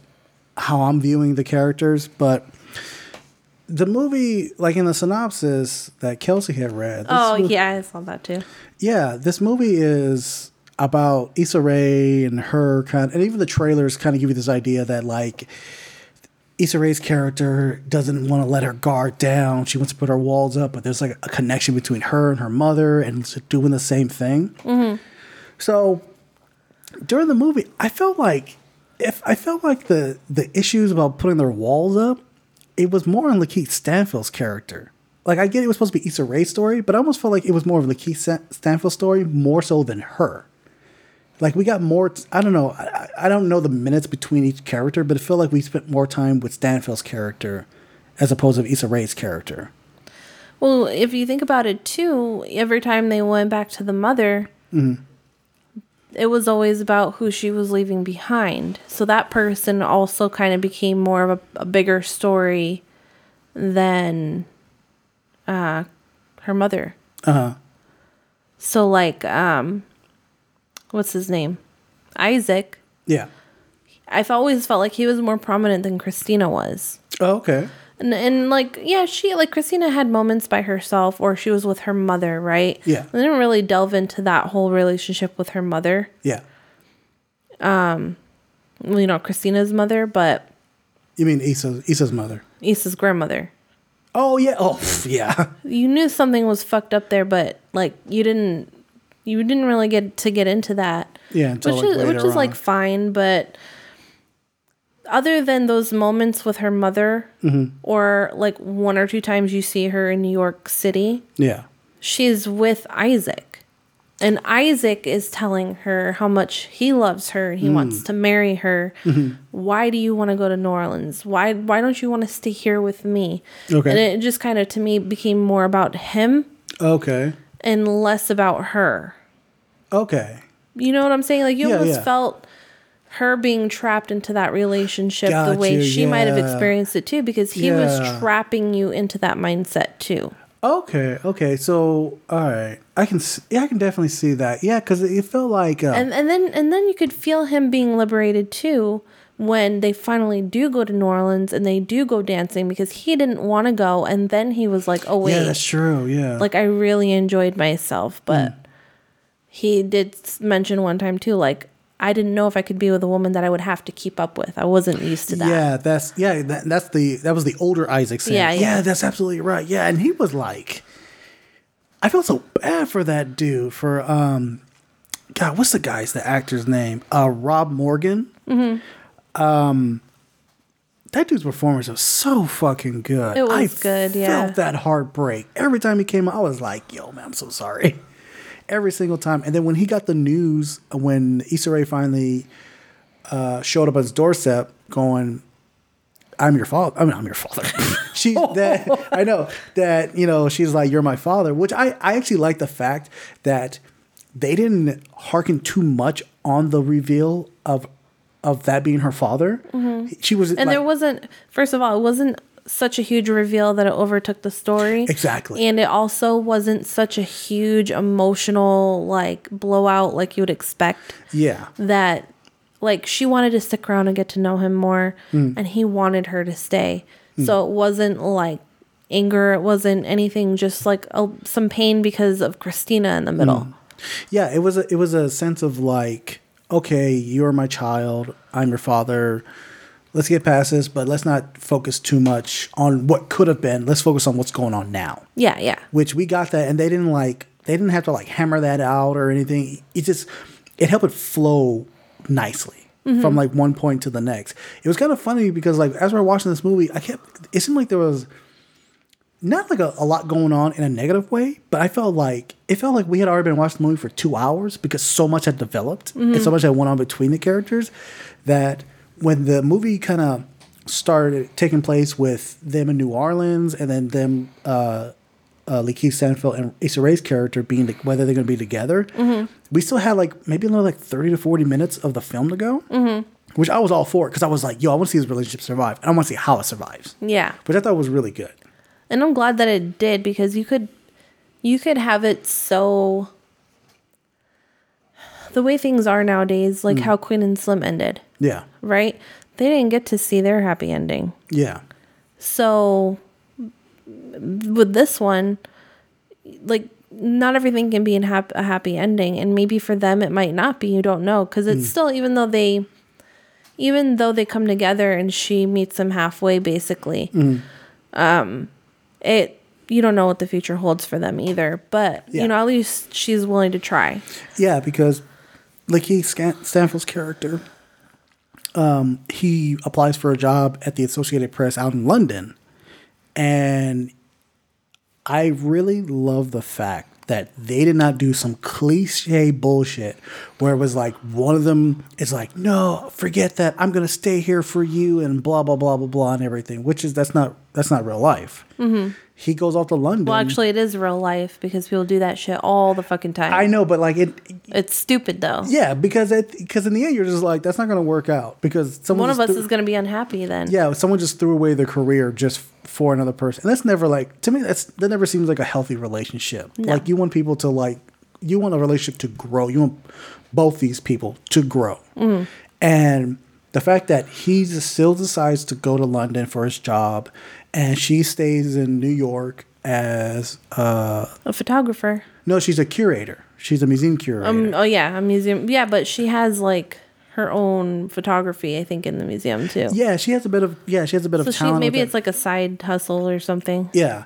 how I'm viewing the characters, but the movie, like in the synopsis that Kelsey had read. Oh mo- yeah, I saw that too. yeah, this movie is about Issa Rae and her kind, and even the trailers kind of give you this idea that like Issa Rae's character doesn't want to let her guard down. She wants to put her walls up, but there's like a connection between her and her mother, and doing the same thing. Mm-hmm. So during the movie, I felt like if I felt like the the issues about putting their walls up, it was more on Lakeith Stanfield's character. Like I get it was supposed to be Issa Rae's story, but I almost felt like it was more of Lakeith Stan- Stanfield's story more so than her. Like we got more. T- I don't know. I, I don't know the minutes between each character, but it felt like we spent more time with Stanfield's character as opposed to Issa Rae's character. Well, if you think about it too, every time they went back to the mother, mm-hmm. It was always about who she was leaving behind. So that person also kind of became more of a, a bigger story than uh, her mother. Uh huh. So like, um, what's his name? Isaac. Yeah. I've always felt like he was more prominent than Christina was. Oh, okay. And, and like yeah she like christina had moments by herself or she was with her mother right Yeah. they didn't really delve into that whole relationship with her mother Yeah. Um, well, you know christina's mother but You mean Issa's Issa's mother? issa's grandmother Oh yeah. Oh yeah. you knew something was fucked up there but like you didn't you didn't really get to get into that Yeah. Until, which like, is which is like fine but other than those moments with her mother Mm-hmm. or like one or two times you see her in new york city yeah. she's with Isaac. And Isaac is telling her how much he loves her and he Mm. wants to marry her. Mm-hmm. Why do you want to go to New Orleans? Why why don't you want to stay here with me? Okay. And it just kind of to me became more about him Okay. and less about her. Okay. You know what I'm saying? Like you Yeah, almost yeah. felt her being trapped into that relationship the way you, she might have experienced it too because he was trapping you into that mindset too. Okay. Okay. So all right, I can. Yeah, I can definitely see that. Yeah, because it felt like. Uh, and and then and then you could feel him being liberated too when they finally do go to New Orleans and they do go dancing because he didn't want to go and then he was like, "Oh wait, yeah, that's true. Yeah. like I really enjoyed myself." But Hmm. he did mention one time too like I didn't know if I could be with a woman that I would have to keep up with. I wasn't used to that. Yeah, that's yeah. That, that's the that was the older Isaac saying. Yeah, Yeah, yeah. that's absolutely right. Yeah, and he was like, I felt so bad for that dude. For um, God, what's the guy's the actor's name? Uh, Rob Morgan. Mm-hmm. Um, that dude's performance was so fucking good. It was I good, yeah. Felt that heartbreak every time he came. out, I was like, Yo, man, I'm so sorry. Every single time, and then when he got the news, when Issa Rae finally uh, showed up at his doorstep, going, I'm your father. I mean, I'm your father. she that I know that you know she's like you're my father, which I I actually like the fact that they didn't hearken too much on the reveal of of that being her father. She was Mm-hmm. And like, there wasn't first of all, it wasn't such a huge reveal that it overtook the story. Exactly. And it also wasn't such a huge emotional like blowout like you would expect yeah that like she wanted to stick around and get to know him more Mm. and he wanted her to stay. So it wasn't like anger, it wasn't anything just like a, some pain because of Christina in the middle. Mm. yeah it was a, it was a sense of like okay you're my child I'm your father. Let's get past this, but let's not focus too much on what could have been. Let's focus on what's going on now. Yeah, yeah. which we got that and they didn't like they didn't have to like hammer that out or anything it just it helped it flow nicely mm-hmm. from like one point to the next it was kind of funny because like as we were watching this movie i kept it seemed like there was not like a, a lot going on in a negative way but i felt like it felt like we had already been watching the movie for two hours because so much had developed and so mm-hmm. much had went on between the characters that when the movie kind of started taking place with them in New Orleans, and then them, uh, uh, Lakeith Stanfield and Issa Rae's character being the, whether they're going to be together. We still had like maybe another like thirty to forty minutes of the film to go, which I was all for because I was like, yo, I want to see this relationship survive, and I want to see how it survives, Yeah. which I thought was really good. And I'm glad that it did because you could you could have it so the way things are nowadays, like how Queen and Slim ended, Yeah, right? They didn't get to see their happy ending. yeah, So with this one, like not everything can be in hap- a happy ending, and maybe for them it might not be. You don't know because it's still even though they, even though they come together and she meets them halfway, basically, um, it you don't know what the future holds for them either. But Yeah. you know, at least she's willing to try. yeah, because Lakeith Scan- Stanfield's character, um, he applies for a job at the Associated Press out in London, and I really love the fact that they did not do some cliche bullshit where it was like one of them is like, no, forget that. I'm gonna stay here for you and blah blah blah blah blah and everything. Which is that's not that's not real life. He goes off to London. Well, actually, it is real life because people do that shit all the fucking time. I know, but like it, It's stupid though. yeah, because it because in the end you're just like that's not gonna work out because someone One of us threw- is going to be unhappy then. yeah someone just threw away their career just for another person and that's never like to me that's that never seems like a healthy relationship like you want people to like you want a relationship to grow you want both these people to grow mm-hmm. and the fact that he still decides to go to london for his job and she stays in new york as uh A photographer. no she's a curator she's a museum curator Um, oh yeah, a museum. Yeah, but she has like her own photography, I think, in the museum too. yeah she has a bit of yeah she has a bit So of she maybe it's like a side hustle or something. Yeah.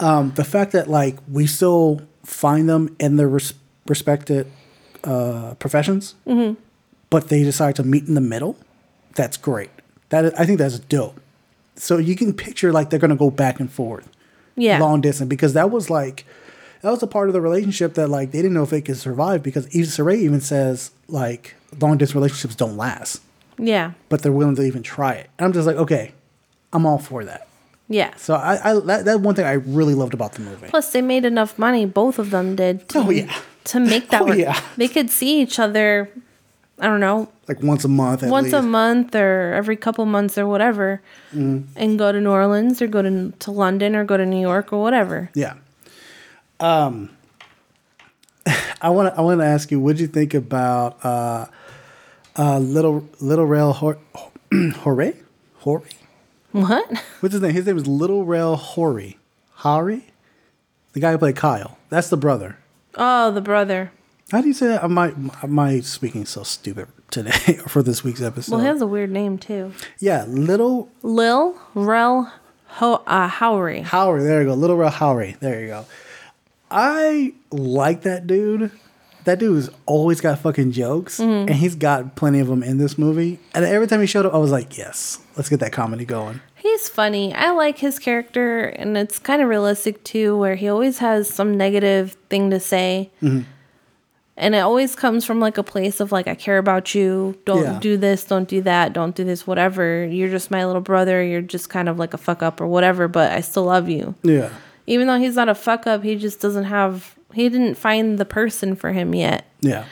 Um, the fact that like we still find them in their res- respected uh, professions, but they decide to meet in the middle. That's great. That is, I think that's dope. So you can picture like they're gonna go back and forth, Yeah. long distance, because that was like that was a part of the relationship that like they didn't know if it could survive because Issa Rae even says like long distance relationships don't last, Yeah. but they're willing to even try it. And I'm just like, okay, I'm all for that. Yeah. So I, I that, that one thing I really loved about the movie. Plus, they made enough money. Both of them did. To, Oh, yeah. To make that Oh, work. yeah. They could see each other. I don't know, like once a month. At once a month or every couple months or whatever, Mm-hmm. and go to New Orleans or go to to London or go to New York or whatever. Yeah. Um, I want to I want to ask you, what did you think about uh, uh, little little rail Hor- Hore Hore? What? What's his name? His name is Little Rail Hori. Hari, the guy who played Kyle. That's the brother. Oh, the brother. How do you say that? My I speaking so stupid today for this week's episode? Well, he has a weird name too. yeah, Little Lil Rel Ho uh, Howery. Howery, there you go. Little Rel Howery. There you go. I like that dude. That dude's always got fucking jokes, Mm-hmm. and he's got plenty of them in this movie. And every time he showed up, I was like, "Yes, let's get that comedy going." He's funny. I like his character, and it's kind of realistic too, where he always has some negative thing to say. Mm-hmm. And it always comes from like a place of like, I care about you. Don't Yeah. do this. Don't do that. Don't do this. Whatever. You're just my little brother. You're just kind of like a fuck up or whatever, but I still love you. Yeah, Even though he's not a fuck up, he just doesn't have, he didn't find the person for him yet. yeah,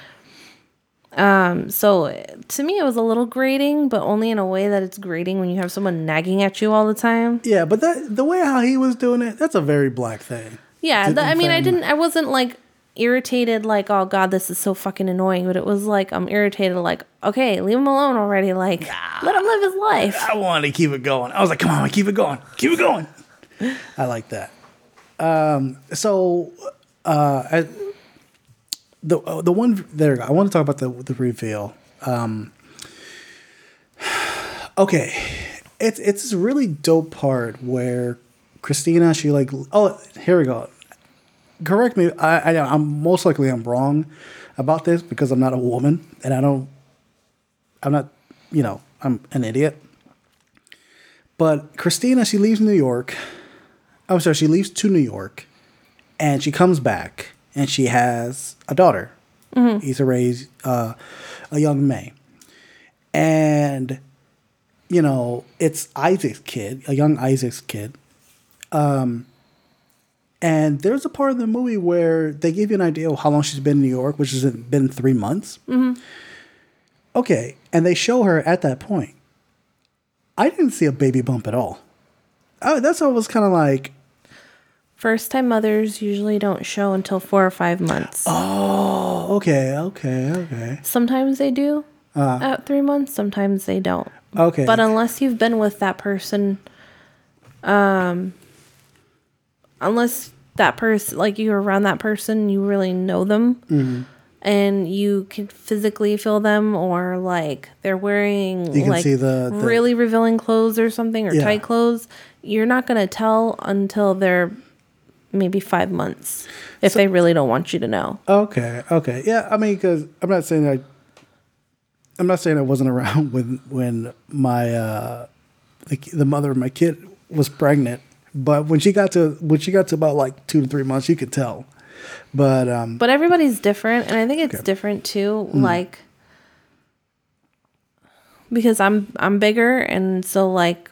um So to me, it was a little grating, but only in a way that it's grating when you have someone nagging at you all the time. yeah. But that the way how he was doing it—that's a very black thing. Yeah, I mean, I didn't. I wasn't like irritated, like, oh god, this is so fucking annoying. But it was like I'm irritated, like, okay, leave him alone already. Like, let him live his life. I wanted to keep it going. I was like, "Come on, keep it going, keep it going." I like that. Um, so, uh, I, the uh, the one there, I want to talk about the the reveal. Um, okay, it's it's this really dope part where Christina, she like, oh, here we go. Correct me. I, I I'm most likely I'm wrong about this because I'm not a woman and I don't. I'm not, you know, I'm an idiot. But Christina, she leaves New York. I'm sorry, she leaves to New York, and she comes back, and she has a daughter. Issa Rae's uh, a young May, and you know, it's Isaac's kid, a young Isaac's kid. Um, and there's a part of the movie where they give you an idea of how long she's been in New York, which has been three months. Mm-hmm. Okay, and they show her at that point. I didn't see a baby bump at all. Oh, that's what was kind of like. First time mothers usually don't show until four or five months. Oh, okay, okay, okay. Sometimes they do Uh, at three months, sometimes they don't. Okay. But unless you've been with that person, um, unless that person, like you're around that person, you really know them Mhm. and you can physically feel them or like they're wearing You can like see the- the- really revealing clothes or something or Yeah. tight clothes, you're not going to tell until they're maybe five months if they really don't want you to know. Okay, okay, yeah. I mean, because I'm not saying I, I'm not saying I wasn't around when when my uh, the, the mother of my kid was pregnant, but when she got to when she got to about like two to three months, you could tell. But um, But everybody's different, and I think it's different too. Mm. Like because I'm I'm bigger, and so like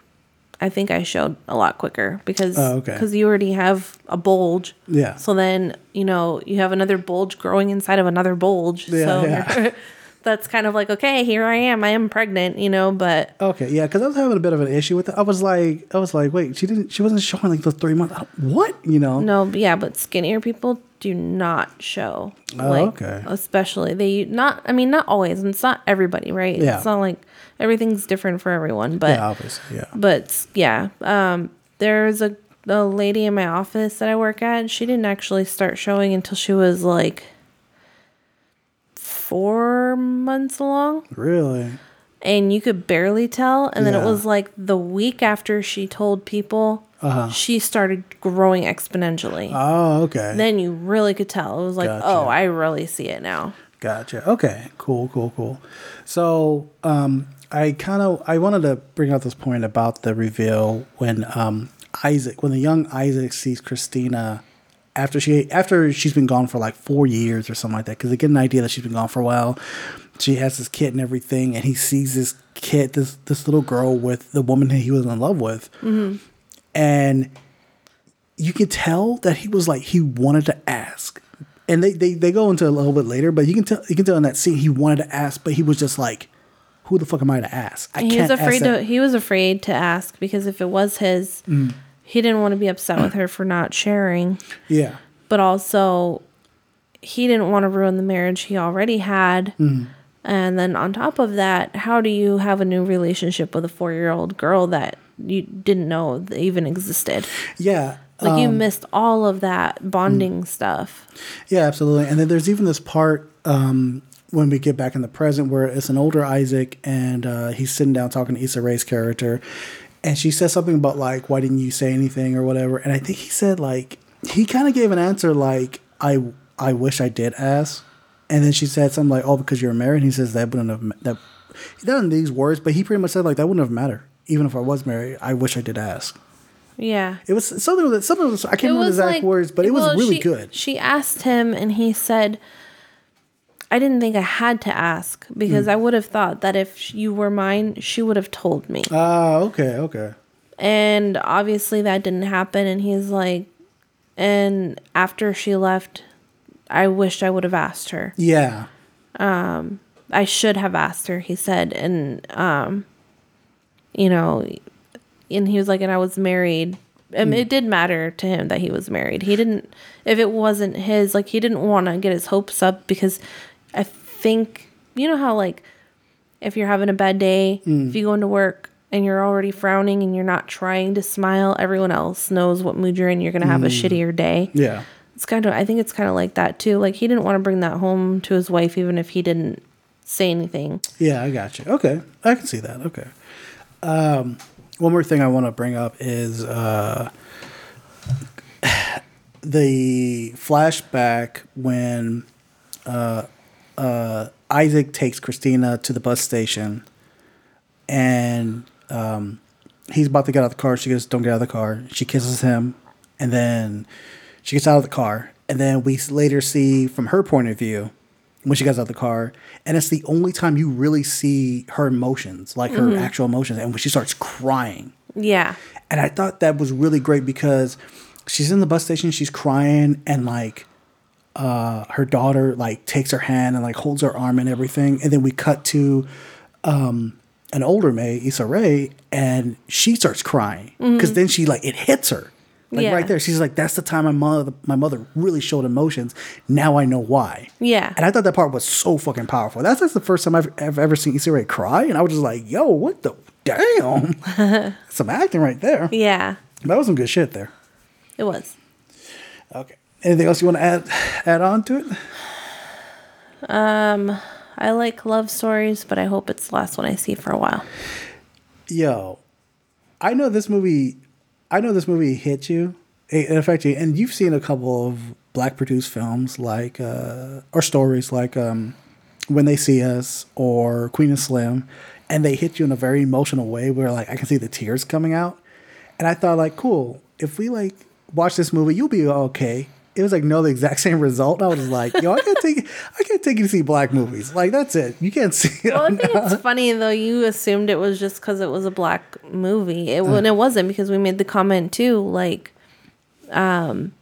I think I showed a lot quicker because Oh, okay. because you already have a bulge. Yeah. So then you know you have another bulge growing inside of another bulge. Yeah, so yeah. that's kind of like okay, here I am. I am pregnant. You know, but okay, yeah, because I was having a bit of an issue with it. I was like, I was like, wait, she didn't, she wasn't showing like the three months. What, you know? No, yeah, but skinnier people do not show. Oh, like, okay. Especially they not. I mean, not always, and it's not everybody, right? Yeah. It's not like everything's different for everyone, but yeah, obviously, yeah. but yeah, um, there's a a lady in my office that I work at. and She didn't actually start showing until she was like four months along Really? and you could barely tell. And then it was like the week after she told people, Uh-huh. she started growing exponentially. Oh, okay. Then you really could tell. It was like, Gotcha. oh, I really see it now. Gotcha. Okay. Cool. Cool. Cool. So, um, I kind of I wanted to bring out this point about the reveal when um Isaac, when the young Isaac sees Christina after she after she's been gone for like four years or something like that, because they get an idea that she's been gone for a while. She has this kid and everything, and he sees this kid, this this little girl with the woman that he was in love with, Mm-hmm. and you can tell that he was like he wanted to ask and they, they, they go into a little bit later but you can tell you can tell in that scene he wanted to ask but he was just like who the fuck am i to ask i he was afraid to. He was afraid to ask because if it was his, Mm. He didn't want to be upset with her for not sharing. yeah But also, he didn't want to ruin the marriage he already had. Mm. And then on top of that, how do you have a new relationship with a four-year-old girl that you didn't know even existed? yeah Like you um, missed all of that bonding stuff. Yeah, absolutely. And then there's even this part um, when we get back in the present where it's an older Isaac and uh, he's sitting down talking to Issa Rae's character. And she says something about, like, why didn't you say anything or whatever. And I think he said, like, he kind of gave an answer like, I, I wish I did ask. And then she said something like, oh, because you're married. And he says, that wouldn't have, that, he doesn't these words, but he pretty much said, like, that wouldn't have mattered. Even if I was married, I wish I did ask. Yeah. It was something that something was, I can't remember the exact like- words, but it was well, really she- good. She asked him, and he said, "I didn't think I had to ask because Mm. I would have thought that if you were mine, she would have told me." Ah, okay, okay. And obviously, that didn't happen. And he's like, and after she left, I wished I would have asked her. Yeah. Um, I should have asked her. He said, and um, you know, and he was like, and I was married. And Mm. it did matter to him that he was married. He didn't, if it wasn't his, like he didn't want to get his hopes up because I think you know how like if you're having a bad day, Mm. if you go into work and you're already frowning and you're not trying to smile, everyone else knows what mood you're in. You're gonna have a Mm. shittier day. Yeah. It's kind of I think it's kind of like that too. Like he didn't want to bring that home to his wife even if he didn't say anything. Yeah, I got you. Okay, I can see that. Okay. Um, one more thing I want to bring up is uh, the flashback when uh, uh, Isaac takes Christina to the bus station, and um, he's about to get out of the car. She goes, "Don't get out of the car." She kisses him, and then she gets out of the car, and then we later see from her point of view when she gets out of the car, and it's the only time you really see her emotions, like her actual emotions, and when she starts crying. Yeah. And I thought that was really great because she's in the bus station, she's crying, and like uh her daughter like takes her hand and like holds her arm and everything. And then we cut to um an older May, Issa Rae, and she starts crying. Because then she like it hits her. Like Yeah. right there. She's like, that's the time my mother my mother really showed emotions. Now I know why. Yeah. And I thought that part was so fucking powerful. That's, that's the first time I've, I've ever seen Issa Rae cry. And I was just like, yo, what the damn? Some acting right there. Yeah. That was some good shit there. It was. Okay. Anything else you want to add add on to it? Um, I like love stories, but I hope it's the last one I see for a while. Yo, I know this movie. I know this movie hit you, it affected you, and you've seen a couple of black produced films like uh, or stories like um, When They See Us or Queen and Slim, and they hit you in a very emotional way where like I can see the tears coming out, and I thought like, cool, if we like watch this movie, you'll be okay. It was like no, the exact same result. And I was like, yo, I can't take, I can't take you to see black movies. Like that's it. You can't see. Well, I think it's funny though. You assumed it was just because it was a black movie. It when it wasn't because we made the comment too, like, um,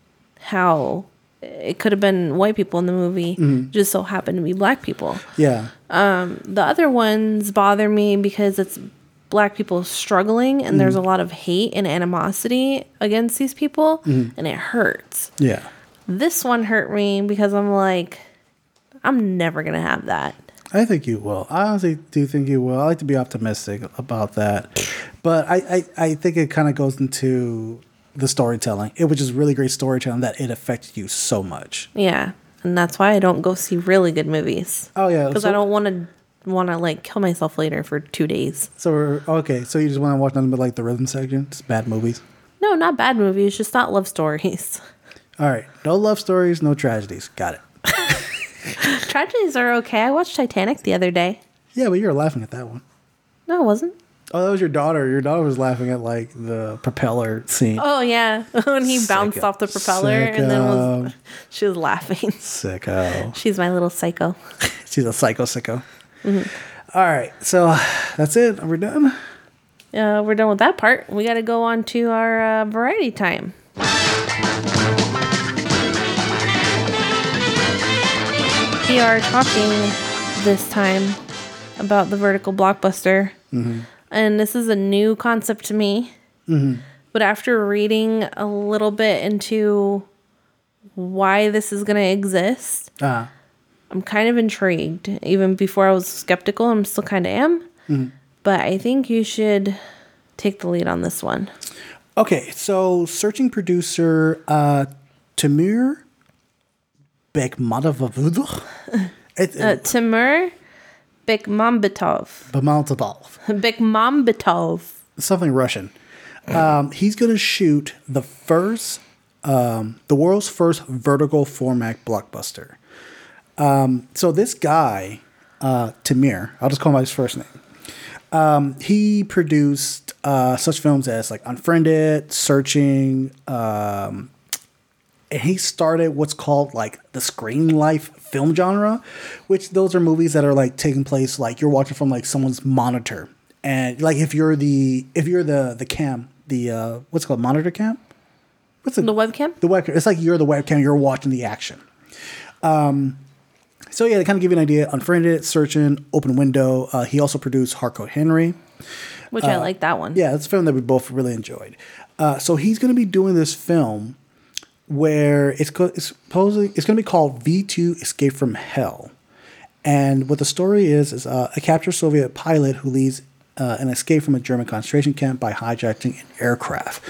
how it could have been white people in the movie, mm-hmm. just so happened to be black people. yeah. Um, the other ones bother me because it's black people struggling, and there's mm-hmm. a lot of hate and animosity against these people, mm-hmm. and it hurts. Yeah. This one hurt me because I'm like, I'm never gonna have that. I think you will. I honestly do think you will. I like to be optimistic about that. But I, I, I think it kind of goes into the storytelling. It was just really great storytelling that it affected you so much. Yeah, and that's why I don't go see really good movies. Oh, yeah. because so, I don't want to want to like kill myself later for two days. So, we're, okay. So you just want to watch nothing but like the rhythm section? Just bad movies? No, not bad movies, just not love stories. All right. No love stories, no tragedies. Got it. Tragedies are okay. I watched Titanic the other day. Yeah, but you were laughing at that one. No, it wasn't. Oh, that was your daughter. Your daughter was laughing at like the propeller scene. Oh yeah, when he bounced off the propeller and then was she was laughing. Sicko. She's my little psycho. She's a psycho sicko. All right. So that's it. We're we done? Uh, we're done with that part. We got to go on to our uh, variety time. We are talking this time about the vertical blockbuster. And this is a new concept to me. But after reading a little bit into why this is going to exist, Uh, I'm kind of intrigued. Even before I was skeptical, I'm still kind of am. But I think you should take the lead on this one. Okay, so searching producer uh, Timur Bekmadavudu. It, Uh, Timur Bekmambetov. Bekmambetov. Bekmambetov. something Russian. Um, he's going to shoot the first, um, the world's first vertical format blockbuster. Um, so this guy, uh, Tamir, I'll just call him by his first name. Um, he produced uh, such films as like Unfriended, Searching, um, and he started what's called like the screen life film genre, which those are movies that are like taking place like you're watching from like someone's monitor, and like if you're the if you're the the cam the uh, what's it called monitor cam, what's it The webcam? the webcam. It's like you're the webcam. You're watching the action. Um, so yeah, to kind of give you an idea, Unfriended, Searching, Open Window. Uh, he also produced Hardcore Henry. Which I like that one. Yeah, it's a film that we both really enjoyed. Uh, so he's going to be doing this film where it's, co- it's supposedly it's going to be called V2 Escape from Hell. And what the story is is uh, a captured Soviet pilot who leads uh, an escape from a German concentration camp by hijacking an aircraft.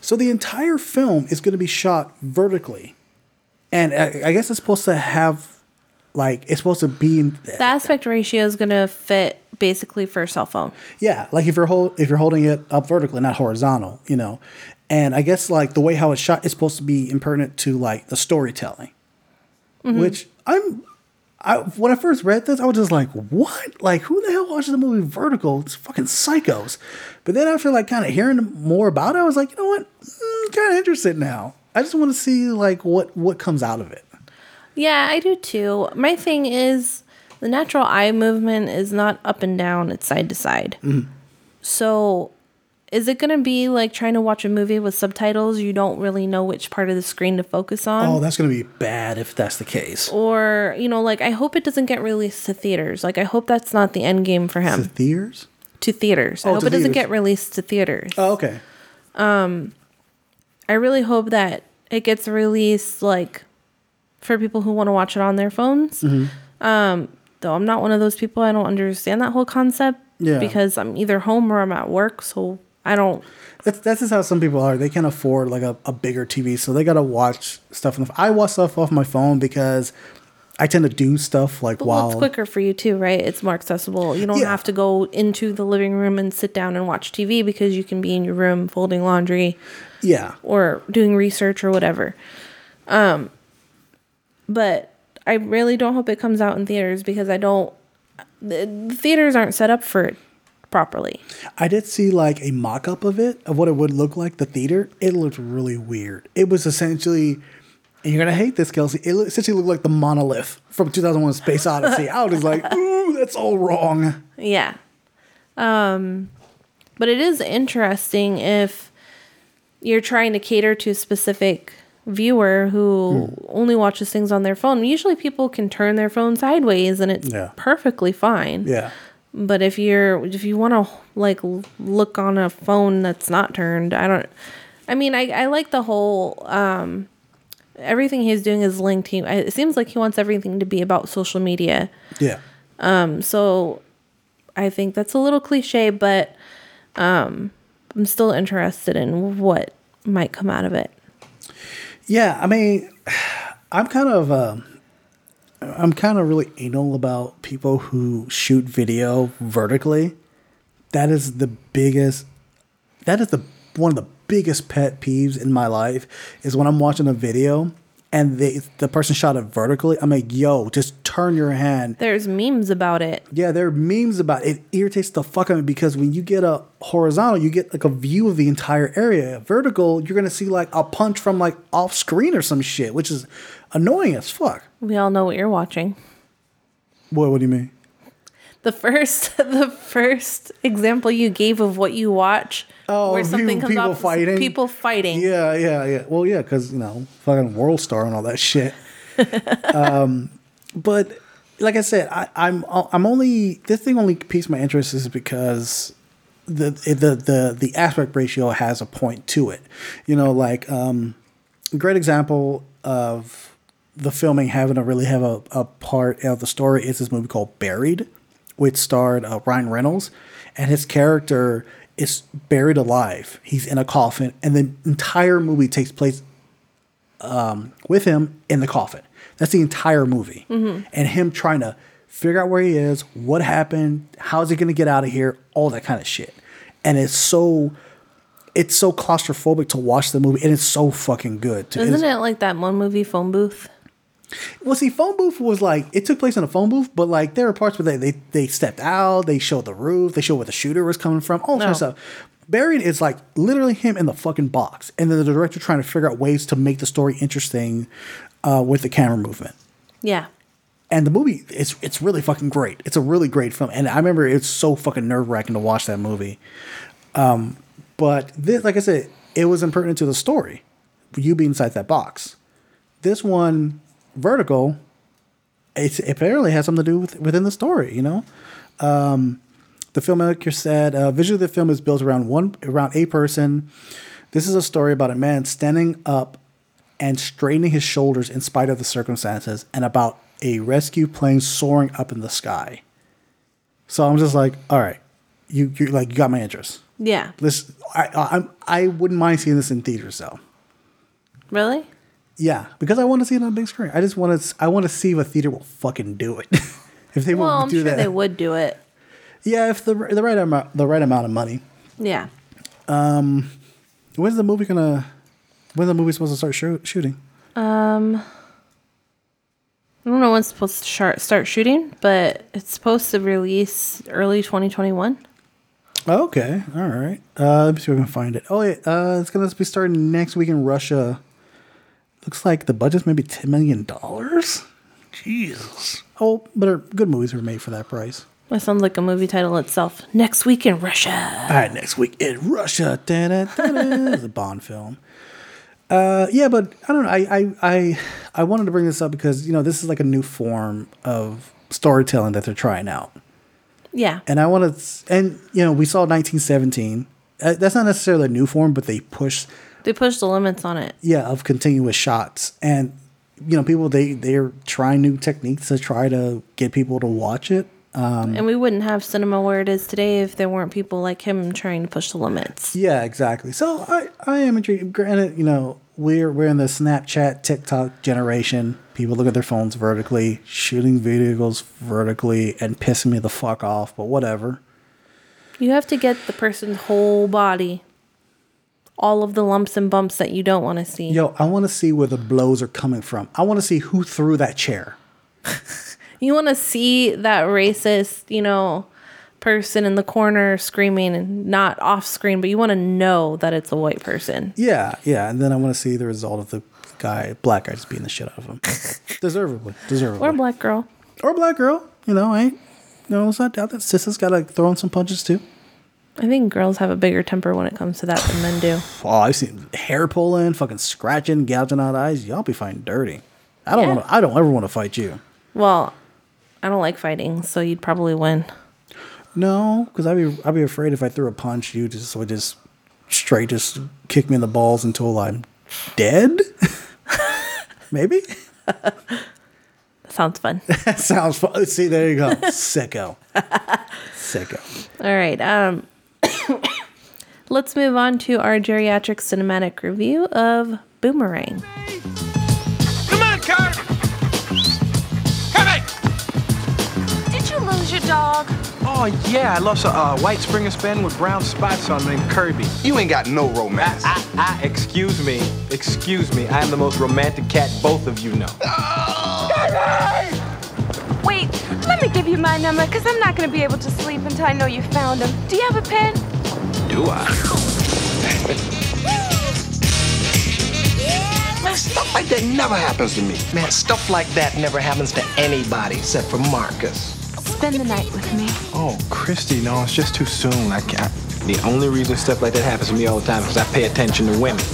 So the entire film is going to be shot vertically, and I, I guess it's supposed to have like it's supposed to be in, The aspect ratio is going to fit basically for a cell phone. Yeah, like if you're hold, if you're holding it up vertically, not horizontal, you know. And I guess like the way how it's shot is supposed to be impertinent to like the storytelling, which I'm. I when I first read this, I was just like, "What? Like, who the hell watches the movie Vertical? It's fucking psychos." But then after like kind of hearing more about it, I was like, you know what? Mm, kind of interested now. I just want to see like what what comes out of it. Yeah, I do too. My thing is the natural eye movement is not up and down, it's side to side. Mm-hmm. So is it going to be like trying to watch a movie with subtitles? You don't really know which part of the screen to focus on. Oh, that's gonna be bad if that's the case. or, you know, like I hope it doesn't get released to theaters. Like I hope that's not the end game for him. theaters? to theaters. I Oh, hope to it doesn't get released to theaters. Oh, okay. Um I really hope that it gets released like for people who want to watch it on their phones. Mm-hmm. Um, though I'm not one of those people. I don't understand that whole concept. Yeah. Because I'm either home or I'm at work, so I don't. That's that's just how some people are. They can't afford like a, a bigger TV, so they gotta watch stuff. On the, I watch stuff off my phone because I tend to do stuff like Well, while it's quicker for you too, right? It's more accessible. You don't Yeah. have to go into the living room and sit down and watch TV because you can be in your room folding laundry yeah. or doing research or whatever. Um, but I really don't hope it comes out in theaters because I don't. The, the theaters aren't set up for it properly. I did see like a mock up of it of what it would look like the theater. It looked really weird. It was essentially, and you're gonna hate this, Kelsey. It essentially looked like the monolith from 2001: Space Odyssey. I was like, ooh, that's all wrong. Yeah. Um, but it is interesting if you're trying to cater to a specific viewer who Hmm. only watches things on their phone. Usually people can turn their phone sideways and it's Yeah. perfectly fine. Yeah. But if you're if you want to like look on a phone that's not turned, I don't. I mean, I I like the whole um, everything he's doing is linked. He it seems like he wants everything to be about social media. Yeah. Um, so I think that's a little cliche, but um, I'm still interested in what might come out of it. Yeah, I mean, I'm kind of, um, I'm kind of really anal about people who shoot video vertically. That is the biggest. That is the one of the biggest pet peeves in my life is when I'm watching a video and they, the person shot it vertically. I'm like, yo, just turn your hand. There's memes about it. Yeah, there are memes about it. It irritates the fuck out of me because when you get a horizontal, you get like a view of the entire area. Vertical, you're gonna see like a punch from like off screen or some shit, which is annoying as fuck. We all know what you're watching. Boy, what do you mean? The first, the first example you gave of what you watch, Oh, where something people- comes people up, fighting? people fighting. Yeah, yeah, yeah. Well, yeah, because you know, fucking World Star and all that shit. um, but like I said, I, I'm I'm only this thing only piques my interest is because the the the the aspect ratio has a point to it. You know, like um, a great example of the filming having to really have a, a part of the story is this movie called Buried, which starred uh, Ryan Reynolds, and his character is buried alive. He's in a coffin, and the entire movie takes place um, with him in the coffin. That's the entire movie, and him trying to figure out where he is, what happened, how's he going to get out of here, all that kind of shit. And it's so, it's so claustrophobic to watch the movie, and it's so fucking good. To, Isn't it like that one movie, Phone Booth? Well, see, phone booth was like it took place in a phone booth, but like there were parts where they they, they stepped out, they showed the roof, they showed where the shooter was coming from, all that kind of stuff. Buried is like literally him in the fucking box, and then the director trying to figure out ways to make the story interesting uh, with the camera movement. Yeah. And the movie it's it's really fucking great. It's a really great film, and I remember it's so fucking nerve wracking to watch that movie. Um, but this, like I said, it was impertinent to the story. You being inside that box. This one, Vertical, it's, it apparently has something to do with within the story. You know, um, the filmmaker said uh, visually the film is built around one around a person. This is a story about a man standing up and straightening his shoulders in spite of the circumstances, and about a rescue plane soaring up in the sky. So I'm just like, all right, you you like you got my interest. Yeah. This I I I'm- I wouldn't mind seeing this in theaters though. Really? Yeah, because I want to see it on a big screen. I just want to I want to see if a theater will fucking do it. if they Well, will I'm do sure that. they would do it. Yeah, if the the right amount the right amount of money. Yeah. Um, When's the movie gonna? When's the movie supposed to start shoo- shooting? Um, I don't know when it's supposed to shar- start shooting, but it's supposed to release early 2021. Okay, all right. Uh, let me see if I can find it. Oh, yeah, uh, it's gonna be starting next week in Russia. Looks like the budget's maybe ten million dollars. Jesus. Oh, but good movies were made for that price. That sounds like a movie title itself. Next week in Russia. All right, next week in Russia. Da-da-da-da. It's a Bond film. Uh, yeah, but I don't know. I, I I I wanted to bring this up because you know this is like a new form of storytelling that they're trying out, Yeah. and I want to. And you know, we saw 1917. Uh, that's not necessarily a new form, but they push They pushed the limits on it. yeah of continuous shots. And you know people they they're trying new techniques to try to get people to watch it. Um And we wouldn't have cinema where it is today if there weren't people like him trying to push the limits. yeah exactly. So i i am intrigued. Granted you know we're we're in the snapchat tiktok generation. People look at their phones vertically shooting videos vertically and pissing me the fuck off but whatever. You have to get the person's whole body, all of the lumps and bumps that you don't want to see. yo i want to see where the blows are coming from i want to see who threw that chair You want to see that racist, you know, person in the corner screaming and not off screen, but you want to know that it's a white person. Yeah, yeah, and then I want to see the result of the guy, black guy, just beating the shit out of him, deservedly, deservedly, Or black girl. or black girl. You know, I, ain't- you know, it's not doubt that sis has got to throw in some punches too. I think girls have a bigger temper when it comes to that than men do. Oh, I've seen hair pulling, fucking scratching, gouging out eyes. Y'all be fighting dirty. I don't Yeah. want to. I don't ever want to fight you. Well, I don't like fighting, so you'd probably win. No, because I'd be I'd be afraid if I threw a punch, you just would just straight just kick me in the balls until I'm dead. Maybe Sounds fun. that sounds fun. See, there you go, sicko, sicko. All right. Um, let's move on to our geriatric cinematic review of Boomerang. Come on, car! Come on! Did you lose your dog? Oh, yeah, I lost a uh, white Springer Spaniel with brown spots on named Kirby. You ain't got no romance. I, I, excuse me, excuse me. I am the most romantic cat both of you know. Wait, let me give you my number, because I'm not going to be able to sleep until I know you found him. Do you have a pen? Do I? Man, stuff like that never happens to me. Man, stuff like that never happens to anybody except for Marcus. Spend the night with me. Oh, Christy, no, it's just too soon. I can't. The only reason stuff like that happens to me all the time is because I pay attention to women.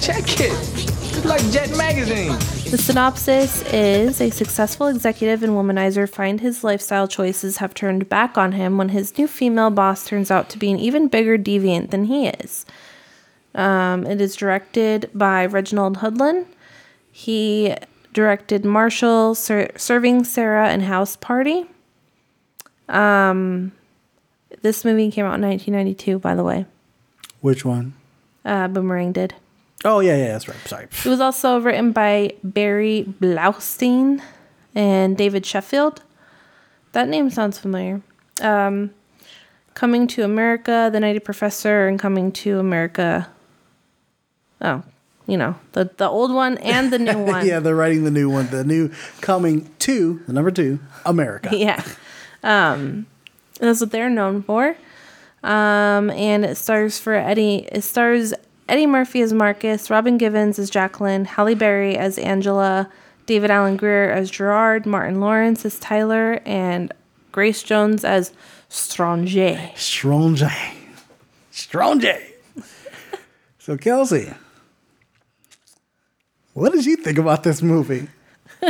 Check it. It's like Jet Magazine. The synopsis is a successful executive and womanizer find his lifestyle choices have turned back on him when his new female boss turns out to be an even bigger deviant than he is. Um, it is directed by Reginald Hudlin. He directed Marshall, Ser- Serving Sara, and House Party. Um, this movie came out in 1992, by the way. Which one? Uh, Boomerang did. Oh yeah, yeah, that's right. Sorry. It was also written by Barry Blaustein and David Sheffield. That name sounds familiar. Um, Coming to America, The Nutty Professor, and Coming to America. Oh, you know, the, the old one and the new one. yeah, they're writing the new one. The new coming to the number two America. yeah. Um, that's what they're known for. Um, and it stars for Eddie. It stars Eddie Murphy as Marcus, Robin Givens as Jacqueline, Halle Berry as Angela, David Alan Grier as Gerard, Martin Lawrence as Tyler, and Grace Jones as Stranger. Stranger. Stranger. so Kelsey, what did you think about this movie?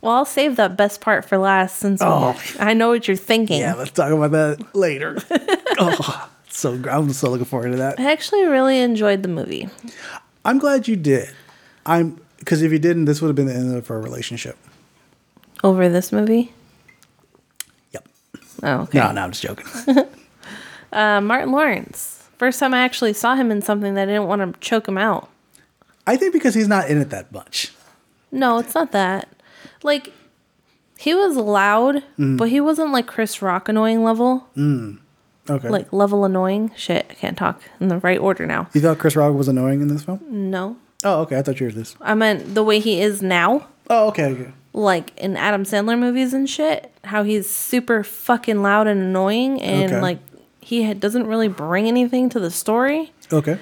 Well, I'll save that best part for last since Oh. I know what you're thinking. Yeah, let's talk about that later. oh, so I'm so looking forward to that. I actually really enjoyed the movie. I'm glad you did. I'm because if you didn't, this would have been the end of our relationship. Over this movie? Yep. Oh, okay. No, no, I'm just joking. Uh, Martin Lawrence. First time I actually saw him in something that I didn't want to choke him out. I think because he's not in it that much. No, it's not that. Like, he was loud, Mm. but he wasn't like Chris Rock annoying level. Mm. Okay. Like, level annoying. Shit, I can't talk in the right order now. you thought Chris Rock was annoying in this film? No. Oh, okay. I thought you were this. I meant the way he is now. Oh, okay. okay. Like in Adam Sandler movies and shit. How he's super fucking loud and annoying and Okay. like he doesn't really bring anything to the story. Okay.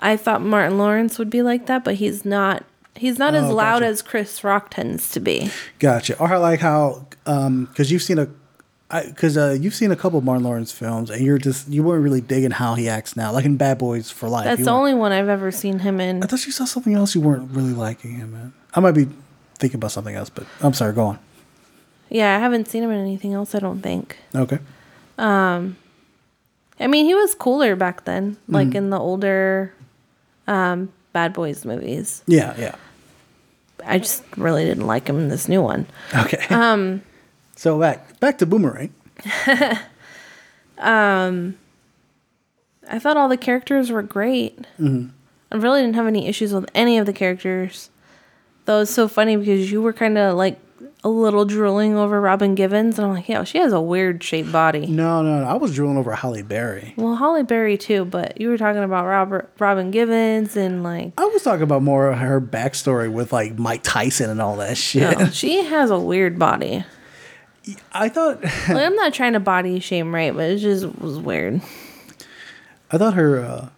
I thought Martin Lawrence would be like that, but he's not. He's not as Oh, loud gotcha. as Chris Rock tends to be. Gotcha. Or like how, um, because you've seen a, because uh, you've seen a couple of Martin Lawrence films, and you're just you weren't really digging how he acts now, like in Bad Boys for Life. That's the only one I've ever seen him in. I thought you saw something else you weren't really liking him in. I might be thinking about something else, but I'm sorry. Go on. Yeah, I haven't seen him in anything else. I don't think. Okay. Um, I mean, he was cooler back then, like Mhm. in the older, um, Bad Boys movies. Yeah. Yeah. I just really didn't like him in this new one. Okay. Um, So back back to Boomerang. um, I thought all the characters were great. Mhm. I really didn't have any issues with any of the characters. Though it's so funny because you were kind of like a little drooling over Robin Givens, and I'm like, yeah, she has a weird shaped body. No, no, no. I was drooling over Halle Berry. Well, Halle Berry too, but you were talking about Robert Robin Givens and like I was talking about more of her backstory with like Mike Tyson and all that shit. no, she has a weird body. I thought Like, I'm not trying to body shame, right? But it just was weird. I thought her uh,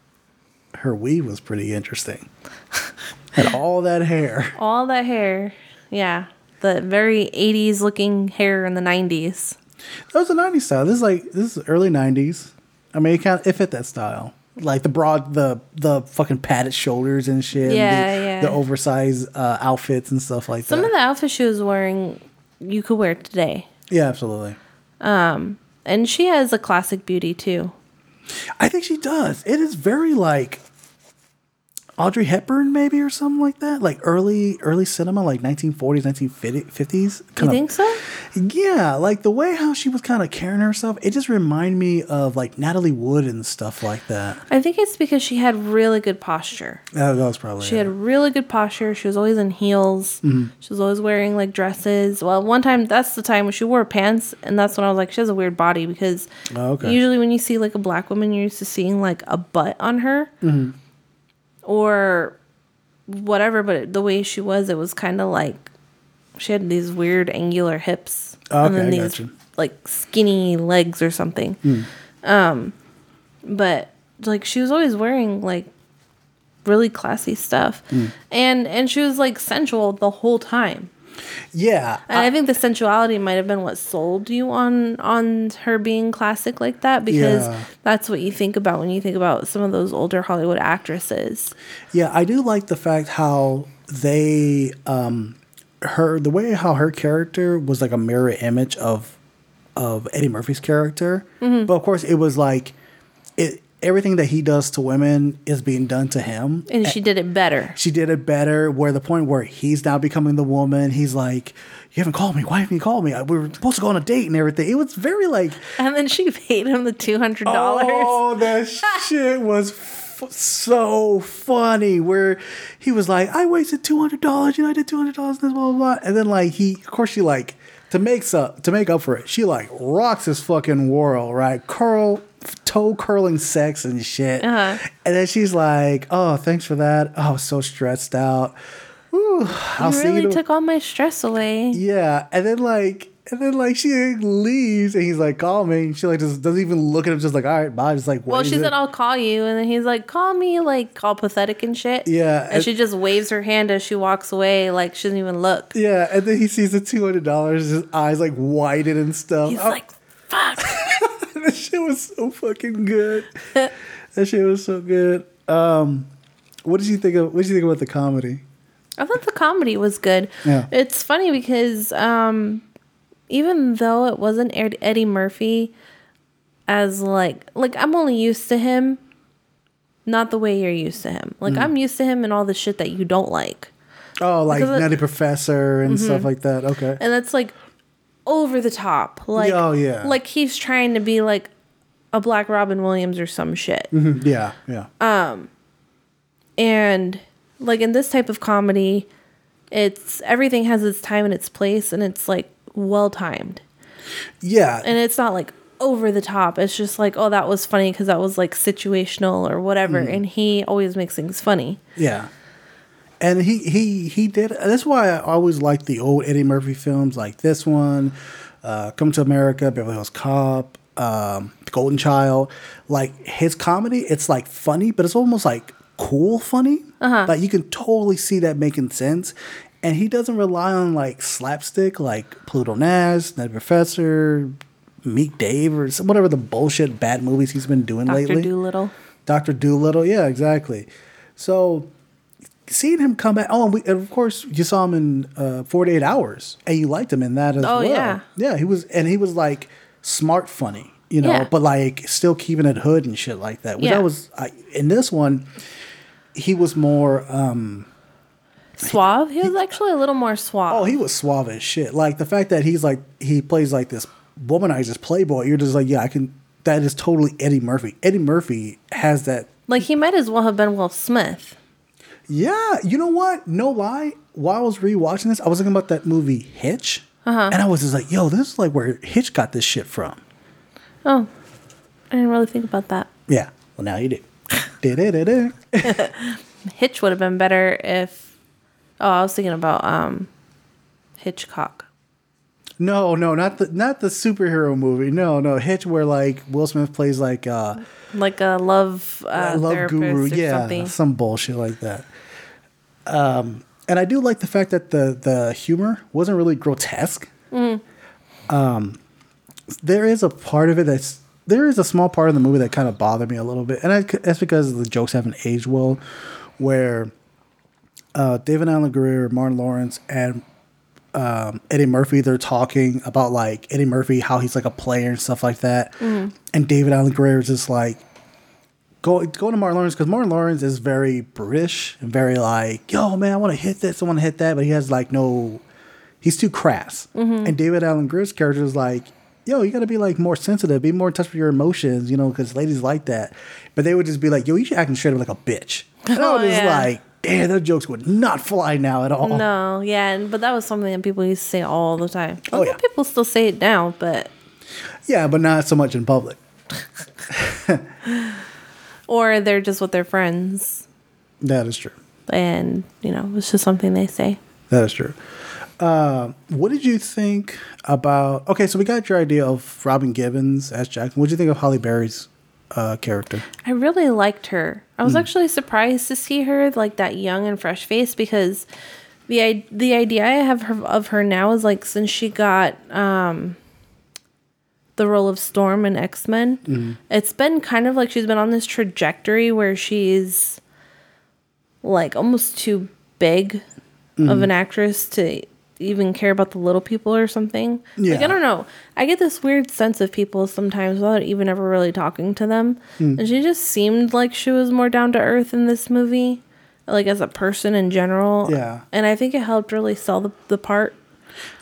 her weave was pretty interesting. Had all that hair. All that hair, yeah, the very 80s looking hair in the 90s. That was a '90s style. This is like this is early '90s. I mean, it kind of it fit that style. Like the broad, the the fucking padded shoulders and shit. and Yeah, the, yeah. The oversized uh, outfits and stuff like Some that. Some of the outfits she was wearing, you could wear today. Yeah, absolutely. Um, and she has a classic beauty too. I think she does. It is very like Audrey Hepburn, maybe or something like that. Like early early cinema, like 1940s, 1950s. You think so? Yeah, like the way how she was kind of carrying herself. It just reminded me of like Natalie Wood and stuff like that. I think it's because she had really good posture. That, that was probably She it. had really good posture. She was always in heels. Mhm. She was always wearing like dresses. Well, one time that's the time when she wore pants, and that's when I was like, she has a weird body because Oh, okay. usually when you see like a black woman, you're used to seeing like a butt on her Mhm. Or whatever. But the way she was, it was kind of like she had these weird angular hips Oh, and then these gotcha. like skinny legs or something. Mm. Um, but like she was always wearing like really classy stuff, Mm. and and she was like sensual the whole time. Yeah, And I, think the sensuality might have been what sold you on on her being classic like that because Yeah. that's what you think about when you think about some of those older Hollywood actresses. Yeah, I do like the fact how they um her the way how her character was like a mirror image of of Eddie Murphy's character. Mhm. But of course it was like it everything that he does to women is being done to him. And she did it better. She did it better where the point where he's now becoming the woman, he's like, You haven't called me. Why haven't you called me? We were supposed to go on a date and everything. It was very like And then she paid him the two hundred dollars. Oh, that shit was f- so funny. Where he was like, "I wasted two hundred dollars. You know, I did two hundred dollars. This blah blah blah." And then like he, of course, she like to make up to make up for it. She like rocks his fucking world, right? Curl, toe curling sex and shit. Uh-huh. And then she's like, "Oh, thanks for that. Oh, I was so stressed out. Whew, I'll you see really you." took all my stress away. Yeah, and then like, and then like she leaves, and he's like, "Call me." And she like just doesn't even look at him, just like, "All right, bye." Just like, Well, she it. said, "I'll call you," and then he's like, "Call me," like all pathetic and shit. Yeah, and and- she just waves her hand as she walks away, like she doesn't even look. Yeah, and then he sees the two hundred dollars, his eyes like widen and stuff. He's Oh, like, "Fuck!" that shit was so fucking good. that shit was so good. Um, what did you think of? What did you think about the comedy? I thought the comedy was good. Yeah. It's funny because um, even though it wasn't Ed- Eddie Murphy, as like like I'm only used to him, not the way you're used to him. Like Mm. I'm used to him and all the shit that you don't like, Oh, like Because it- Nutty Professor and stuff Mhm. like that. Okay. and that's like over the top. Like Oh, yeah. like he's trying to be like a Black Robin Williams or some shit. Mhm, Yeah, yeah. Um, and like in this type of comedy, it's everything has its time and its place, and it's like well timed, Yeah. and it's not like over the top. It's just like, oh, that was funny because that was like situational or whatever, Mhm. and he always makes things funny. Yeah. And he he he did. That's why I always liked the old Eddie Murphy films, like this one, uh, Come to America, Beverly Hills Cop, um, Golden Child. Like his comedy, it's like funny, but it's almost like cool funny. Uh-huh. Like you can totally see that making sense. And he doesn't rely on like slapstick like Pluto Nash, Ned Professor, Meet Dave, or some- whatever the bullshit bad movies he's been doing Doctor lately. Doctor Dolittle. Doctor Dolittle, yeah, exactly. So seeing him come back, oh, and, we, and of course you saw him in uh, Forty Eight Hours, and you liked him in that as Oh, well. yeah. yeah, he was, and he was like smart, funny, you know, Yeah. but like still keeping it hood and shit like that. Which Yeah. I was I, in this one, he was more. um Suave. He was actually a little more suave. Oh, he was suave as shit. Like the fact that he's like he plays like this womanizes playboy. You're just like, yeah, I can. That is totally Eddie Murphy. Eddie Murphy has that Like he might as well have been Will Smith. Yeah, you know what? No lie. While I was rewatching this, I was thinking about that movie Hitch, Uh-huh. and I was just like, "Yo, this is like where Hitch got this shit from." Oh, I didn't really think about that. Yeah. Well, now you do. Hitch would have been better if. Oh, I was thinking about um, Hitchcock. no, no, not the not the superhero movie. No, no, Hitch, where like Will Smith plays like uh, Like a love, uh, love guru. or Yeah, something. some bullshit like that. Um, and I do like the fact that the the humor wasn't really grotesque. Mm. um, there is a part of it that's there is a small part of the movie that kind of bothered me a little bit, and I, that's because the jokes haven't aged well. Where uh, David Alan Grier, Martin Lawrence, and um, Eddie Murphy, they're talking about like Eddie Murphy, how he's like a player and stuff like that, Mhm. and David Alan Grier is just like go go to Martin Lawrence because Martin Lawrence is very British and very like, yo man, I want to hit this, I want to hit that, but he has like no, he's too crass. Mhm. And David Alan Grier's character is like, yo, you got to be like more sensitive, be more in touch with your emotions, you know, because ladies like that. But they would just be like, yo, you should acting straight up like a bitch. And I Oh, was just yeah. like, damn, those jokes would not fly now at all. No, yeah, and, but that was something that people used to say all the time. Oh, yeah. People still say it now, but Yeah, but not so much in public. or they're just with their friends, That is true. and you know, it's just something they say. That is true. Uh, what did you think about? Okay, so we got your idea of Robin Givens as Jackson. What did you think of Halle Berry's uh, character? I really liked her. I was Mm. actually surprised to see her like that young and fresh face because the the idea I have of her now is like since she got um the role of Storm in X Men, Mhm. it's been kind of like she's been on this trajectory where she's like almost too big of Mhm. an actress to even care about the little people or something. Yeah. Like I don't know. I get this weird sense of people sometimes without even ever really talking to them. Mm. And she just seemed like she was more down to earth in this movie. Like as a person in general. Yeah. And I think it helped really sell the, the part.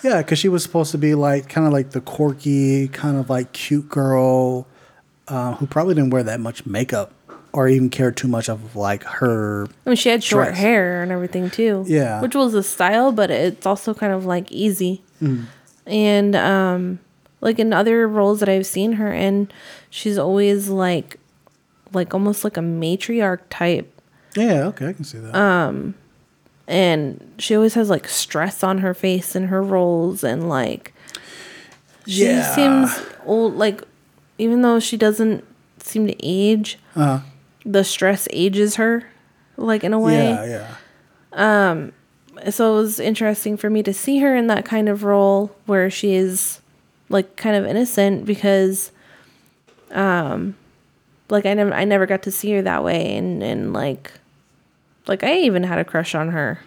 Yeah, because she was supposed to be like kind of like the quirky, kind of like cute girl uh, who probably didn't wear that much makeup or even care too much of like her. I mean she had short Dress. hair and everything too. Yeah. Which was a style, but it's also kind of like easy. Mm. and um like in other roles that I've seen her in, she's always like like almost like a matriarch type. Yeah, okay, I can see that. Um and she always has like stress on her face in her roles and like she Yeah. seems old like even though she doesn't seem to age, Uh, the stress ages her like in a way. yeah, yeah. Um, so it was interesting for me to see her in that kind of role where she is like kind of innocent because, um, like I never I never got to see her that way and and like, like I even had a crush on her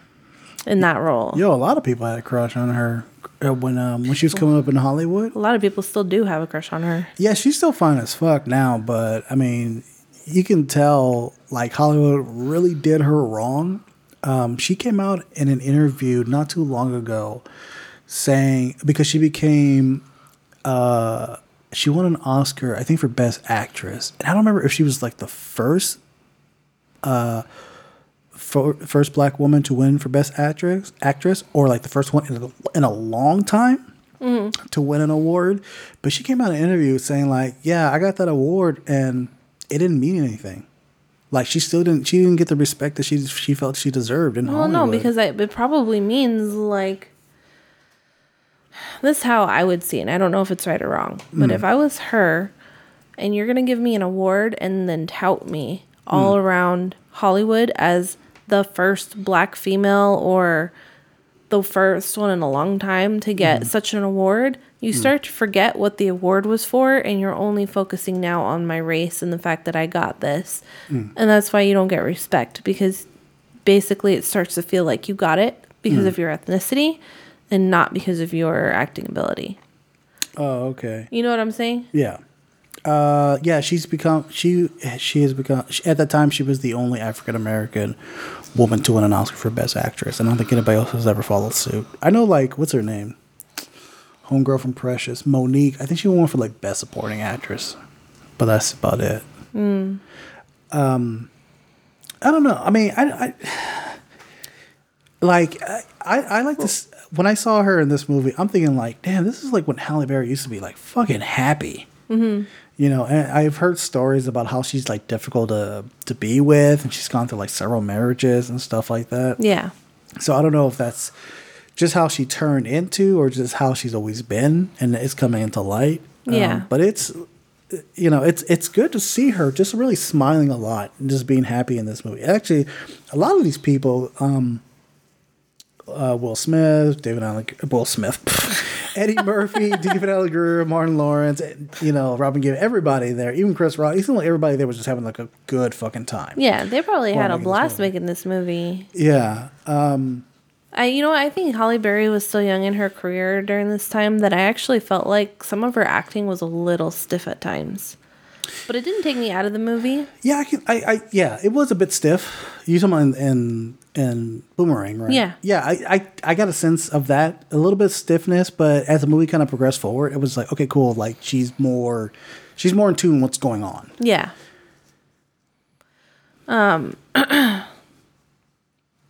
in that role. Yo, a lot of people had a crush on her uh, when um, when she was coming up in Hollywood. A lot of people still do have a crush on her. Yeah, she's still fine as fuck now, but I mean, you can tell like Hollywood really did her wrong. Um, she came out in an interview not too long ago saying because she became uh she won an Oscar, I think for best actress. And I don't remember if she was like the first uh for, first black woman to win for best actress actress or like the first one in a, in a long time Mm-hmm. to win an award. But she came out in an interview saying like, "Yeah, I got that award and it didn't mean anything. Like she still didn't she didn't get the respect that she she felt she deserved in Well, Hollywood." no, because I, it probably means like this is how I would see it. and I don't know if it's right or wrong, but Mm. if I was her, and you're gonna give me an award and then tout me all around Hollywood as the first black female or the first one in a long time to get mm-hmm. such an award, you mm. start to forget what the award was for and you're only focusing now on my race and the fact that I got this. Mm. And that's why you don't get respect because basically it starts to feel like you got it because mm. of your ethnicity and not because of your acting ability. Oh, okay. You know what I'm saying? Yeah. Uh, yeah, she's become she she has become she, at that time she was the only African American woman to win an Oscar for Best Actress. I don't think anybody else has ever followed suit. I know like what's her name, homegirl from Precious, Mo'Nique. I think she won for like Best Supporting Actress, but that's about it. Um, I don't know. I mean, I, I like I, I like this. When I saw her in this movie, I'm thinking like, damn, this is like when Halle Berry used to be like fucking happy. You know, and I've heard stories about how she's like difficult to to be with, and she's gone through like several marriages and stuff like that. Yeah. So I don't know if that's just how she turned into, or just how she's always been, and it's coming into light. Um, Yeah. but it's you know it's it's good to see her just really smiling a lot and just being happy in this movie. Actually, a lot of these people, um, uh, Will Smith, David Alan, Will Smith, Eddie Murphy, David Alan Grier, Martin Lawrence, you know Robin Gibb, everybody there, even Chris Rock. Seemed like everybody there was just having like a good fucking time. Yeah, they probably had a blast making this movie. Yeah. Um, I you know I think Halle Berry was still young in her career during this time that I actually felt like some of her acting was a little stiff at times. But it didn't take me out of the movie. Yeah, I can. I, I yeah, it was a bit stiff. You talking in, in in Boomerang, right? Yeah. yeah. I, I I got a sense of that, a little bit of stiffness, but as the movie kind of progressed forward, it was like, okay, cool. Like she's more, she's more in tune with what's going on. Yeah. Um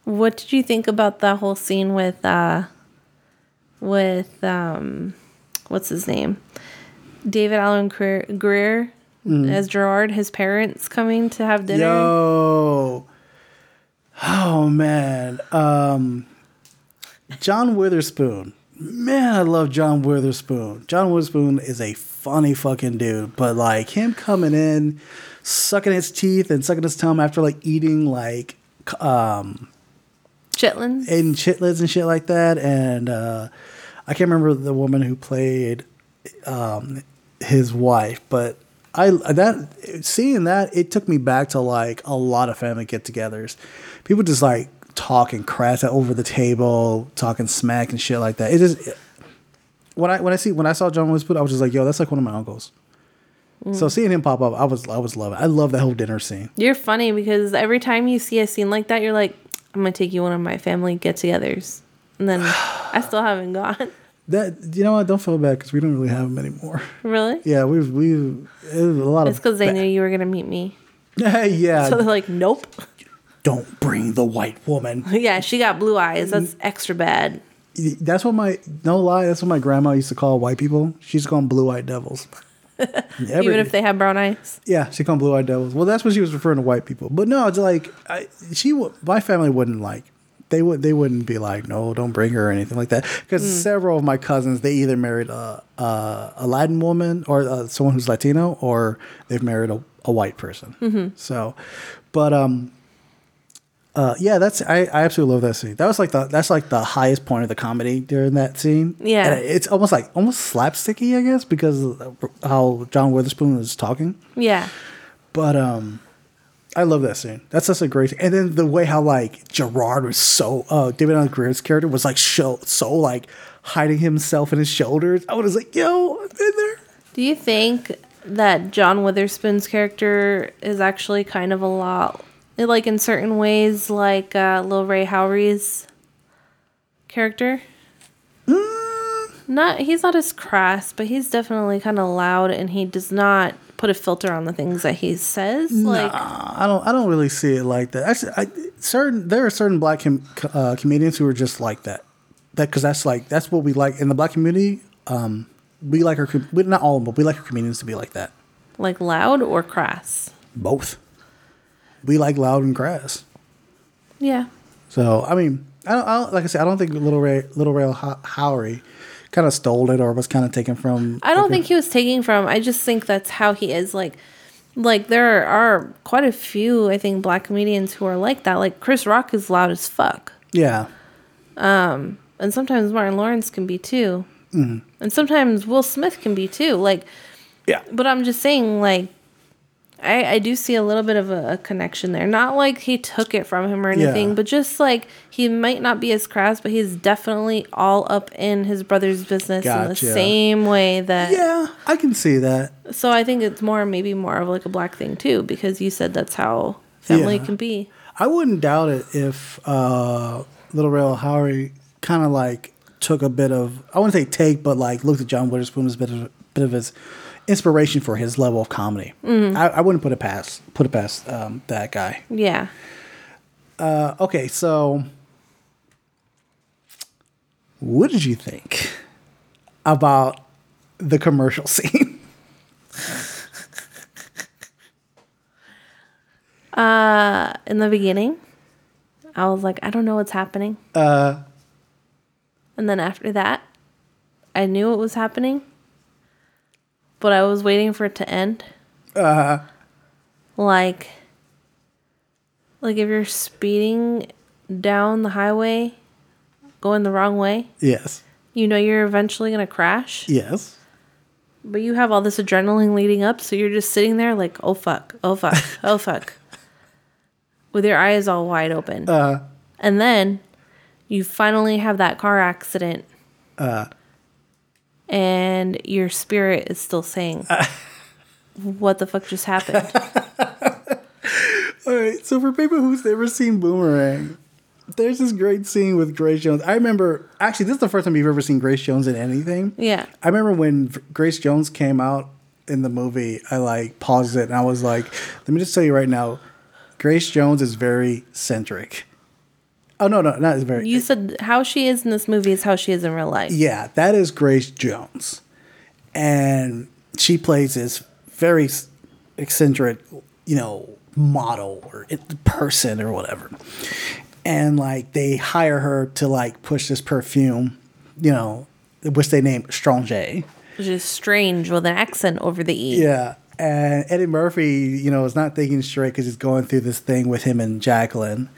what did you think about that whole scene with uh with um what's his name? David Alan Grier, Grier as Gerard, his parents coming to have dinner. Yo, oh man, um, John Witherspoon. Man, I love John Witherspoon. John Witherspoon is a funny fucking dude, but like him coming in, sucking his teeth and sucking his tongue after like eating like um Chitlins. and chitlins and shit like that. And uh, I can't remember the woman who played um, his wife, but I that seeing that it took me back to like a lot of family get-togethers. People just like talking crap over the table, talking smack and shit like that. It just when I when I see when I saw John Witherspoon, I was just like, yo, that's like one of my uncles. Mm. So seeing him pop up, I was I was loving. it. I love that whole dinner scene. You're funny because every time you see a scene like that, you're like, I'm gonna take you one of my family get-togethers, and then I still haven't gone. That you know what? Don't feel bad because we don't really have them anymore. really? Yeah, we've we've it was a lot It's of. because they knew you were gonna meet me. yeah, So they're like, nope. don't bring the white woman. yeah, she got blue eyes. That's extra bad. That's what my no lie. That's what my grandma used to call white people. She's used to call them blue eyed devils. Every- Even if they have brown eyes. yeah, she called blue eyed devils. Well, that's what she was referring to white people. But no, it's like I, she. My family wouldn't like. They would. They wouldn't be like, no, don't bring her or anything like that. Because several of my cousins, they either married a a, a Latin woman or uh, someone who's Latino, or they've married a, a white person. So, but um, uh, yeah, that's I, I absolutely love that scene. That was like the that's like the highest point of the comedy during that scene. Yeah. And it's almost like almost slapsticky, I guess, because of how John Witherspoon was talking. Yeah. But um, I love that scene. That's just a great. And then the way how like Gerard was so uh David Alan Grier's character was like show so like hiding himself in his shoulders. I was like, yo, I've been there. Do you think that John Witherspoon's character is actually kind of a lot, like in certain ways, like uh, Lil Rel Howery's character? Not he's not as crass, but he's definitely kind of loud, and he does not put a filter on the things that he says. Like, I don't. I don't really see it like that. Actually, I, certain there are certain black com- uh, comedians who are just like that. That because that's like that's what we like in the black community. Um, we like our we, not all of them, but we like our comedians to be like that. like loud or crass. Both. We like loud and crass. Yeah. So I mean, I don't, I don't like I said, I don't think Little Rel Little Rel Ho- Howery kind of stole it or was kind of taken from. I don't think he was taking from. I just think that's how he is. Like, Like there are quite a few, I think, black comedians who are like that. Like Chris Rock is loud as fuck. Yeah. Um, and sometimes Martin Lawrence can be too. Mhm. And sometimes Will Smith can be too. Like, yeah. But I'm just saying, like, I I do see a little bit of a, a connection there. Not like he took it from him or anything, Yeah. but just like he might not be as crass, but he's definitely all up in his brother's business in the same way that. Yeah, I can see that. So I think it's more maybe more of like a black thing too, because you said that's how family Yeah. can be. I wouldn't doubt it if uh, Little Rel Howery kind of like took a bit of I wouldn't say take, but like looked at John Witherspoon as a bit of bit of his inspiration for his level of comedy. Mhm. I, I wouldn't put it past put it past um, that guy. Yeah. Uh, okay, so what did you think about the commercial scene? Uh, in the beginning, I was like, I don't know what's happening. Uh, And then after that, I knew it was happening, but I was waiting for it to end. uh, Like, like if you're speeding down the highway, going the wrong way, yes, you know you're eventually gonna crash. yes. But you have all this adrenaline leading up, so you're just sitting there like, oh fuck, oh fuck, oh fuck, with your eyes all wide open. Uh, and then you finally have that car accident, uh, and your spirit is still saying, "What the fuck just happened?" All right, so for people who's never seen Boomerang, there's this great scene with Grace Jones. I remember, actually, this is the first time you've ever seen Grace Jones in anything. yeah, I remember when Grace Jones came out in the movie, I like paused it and I was like, let me just tell you right now, Grace Jones is very centric. Oh, no, no, not very. you said how she is in this movie is how she is in real life. Yeah, that is Grace Jones. And she plays this very eccentric, you know, model or person or whatever. And like they hire her to like push this perfume, you know, which they named Strange. Which is strange with an accent over the e. Yeah. And Eddie Murphy, you know, is not thinking straight because he's going through this thing with him and Jacqueline.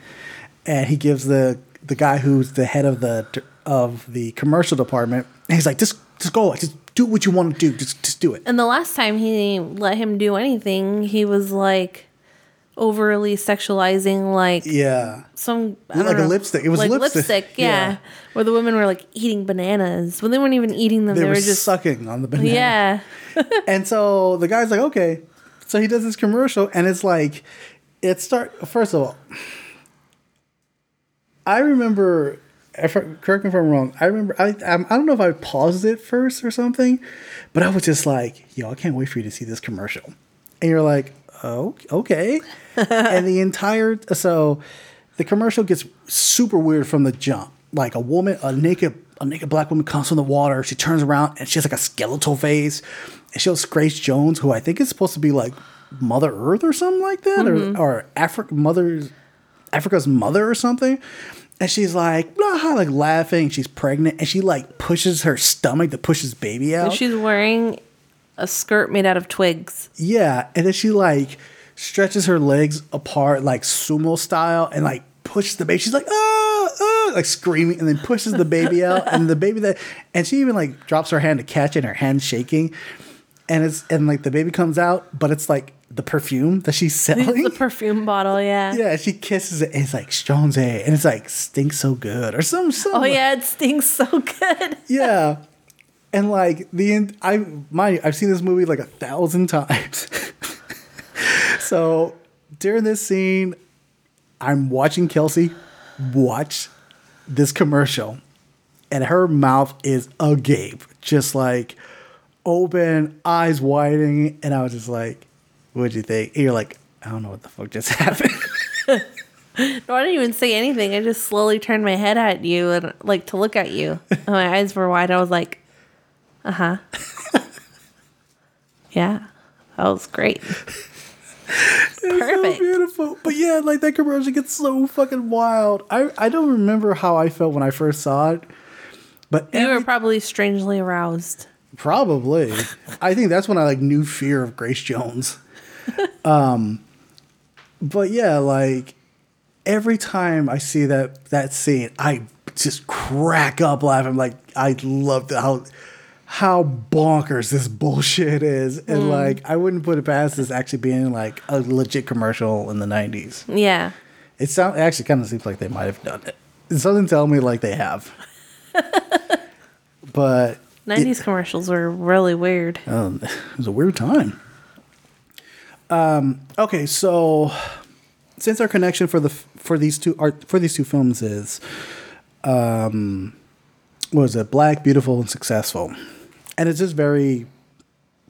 And he gives the the guy who's the head of the of the commercial department, and he's like, just just go, just do what you want to do, just just do it. And the last time he let him do anything, he was like overly sexualizing, like Yeah. some Like don't a lipstick. It was like lipstick. yeah. Yeah. Where the women were like eating bananas, when they weren't even eating them. They, They, were, were just sucking on the banana. yeah. and so the guy's like, okay. So he does this commercial, and it's like, it start. First of all, I remember. I- Correct me if I'm wrong. I remember. I I don't know if I paused it first or something, but I was just like, "Yo, I can't wait for you to see this commercial." And you're like, "Oh, okay." and the entire so the commercial gets super weird from the jump. Like a woman, a naked, a naked black woman comes from the water. She turns around and she has like a skeletal face. And she shows Grace Jones, who I think is supposed to be like Mother Earth or something like that, Mhm. or or Africa mother's Africa's mother or something. And she's like, blah, like laughing. She's pregnant, and she like pushes her stomach to push his baby And out. she's wearing a skirt made out of twigs. Yeah, and then she like stretches her legs apart like sumo style and like pushes the baby. She's like ah, ah like screaming and then pushes the baby out and the baby that and she even like drops her hand to catch it and her hand shaking. And it's and like the baby comes out, but it's like the perfume that she's selling. the perfume bottle, yeah. yeah, she kisses it and it's like A and it's like stinks so good or some some Oh yeah, it stinks so good. yeah. And like the I my I've seen this movie like a thousand times. so during this scene, I'm watching Kelsey watch this commercial, and her mouth is agape, just like open, eyes widening, and I was just like, "What'd you think?" And you're like, "I don't know what the fuck just happened." No, I didn't even say anything. I just slowly turned my head at you and like to look at you. And my eyes were wide. I was like, uh huh. yeah, that was great. It's so beautiful. But yeah, like that commercial gets so fucking wild. I, I don't remember how I felt when I first saw it, but You were probably strangely aroused. Probably. I think that's when I like knew fear of Grace Jones. Um, but yeah, like every time I see that that scene, I just crack up laughing. Like I love the, how how bonkers this bullshit is, and Mm. like I wouldn't put it past this actually being like a legit commercial in the '90s. Yeah. It sound it actually kind of seems like they might have done it. It doesn't tell me like they have, but 90s commercials were really weird. um, it was a weird time. Um, okay, so since our connection for the for these two art for these two films is, um, what was it? Black, beautiful, and successful, and it's just very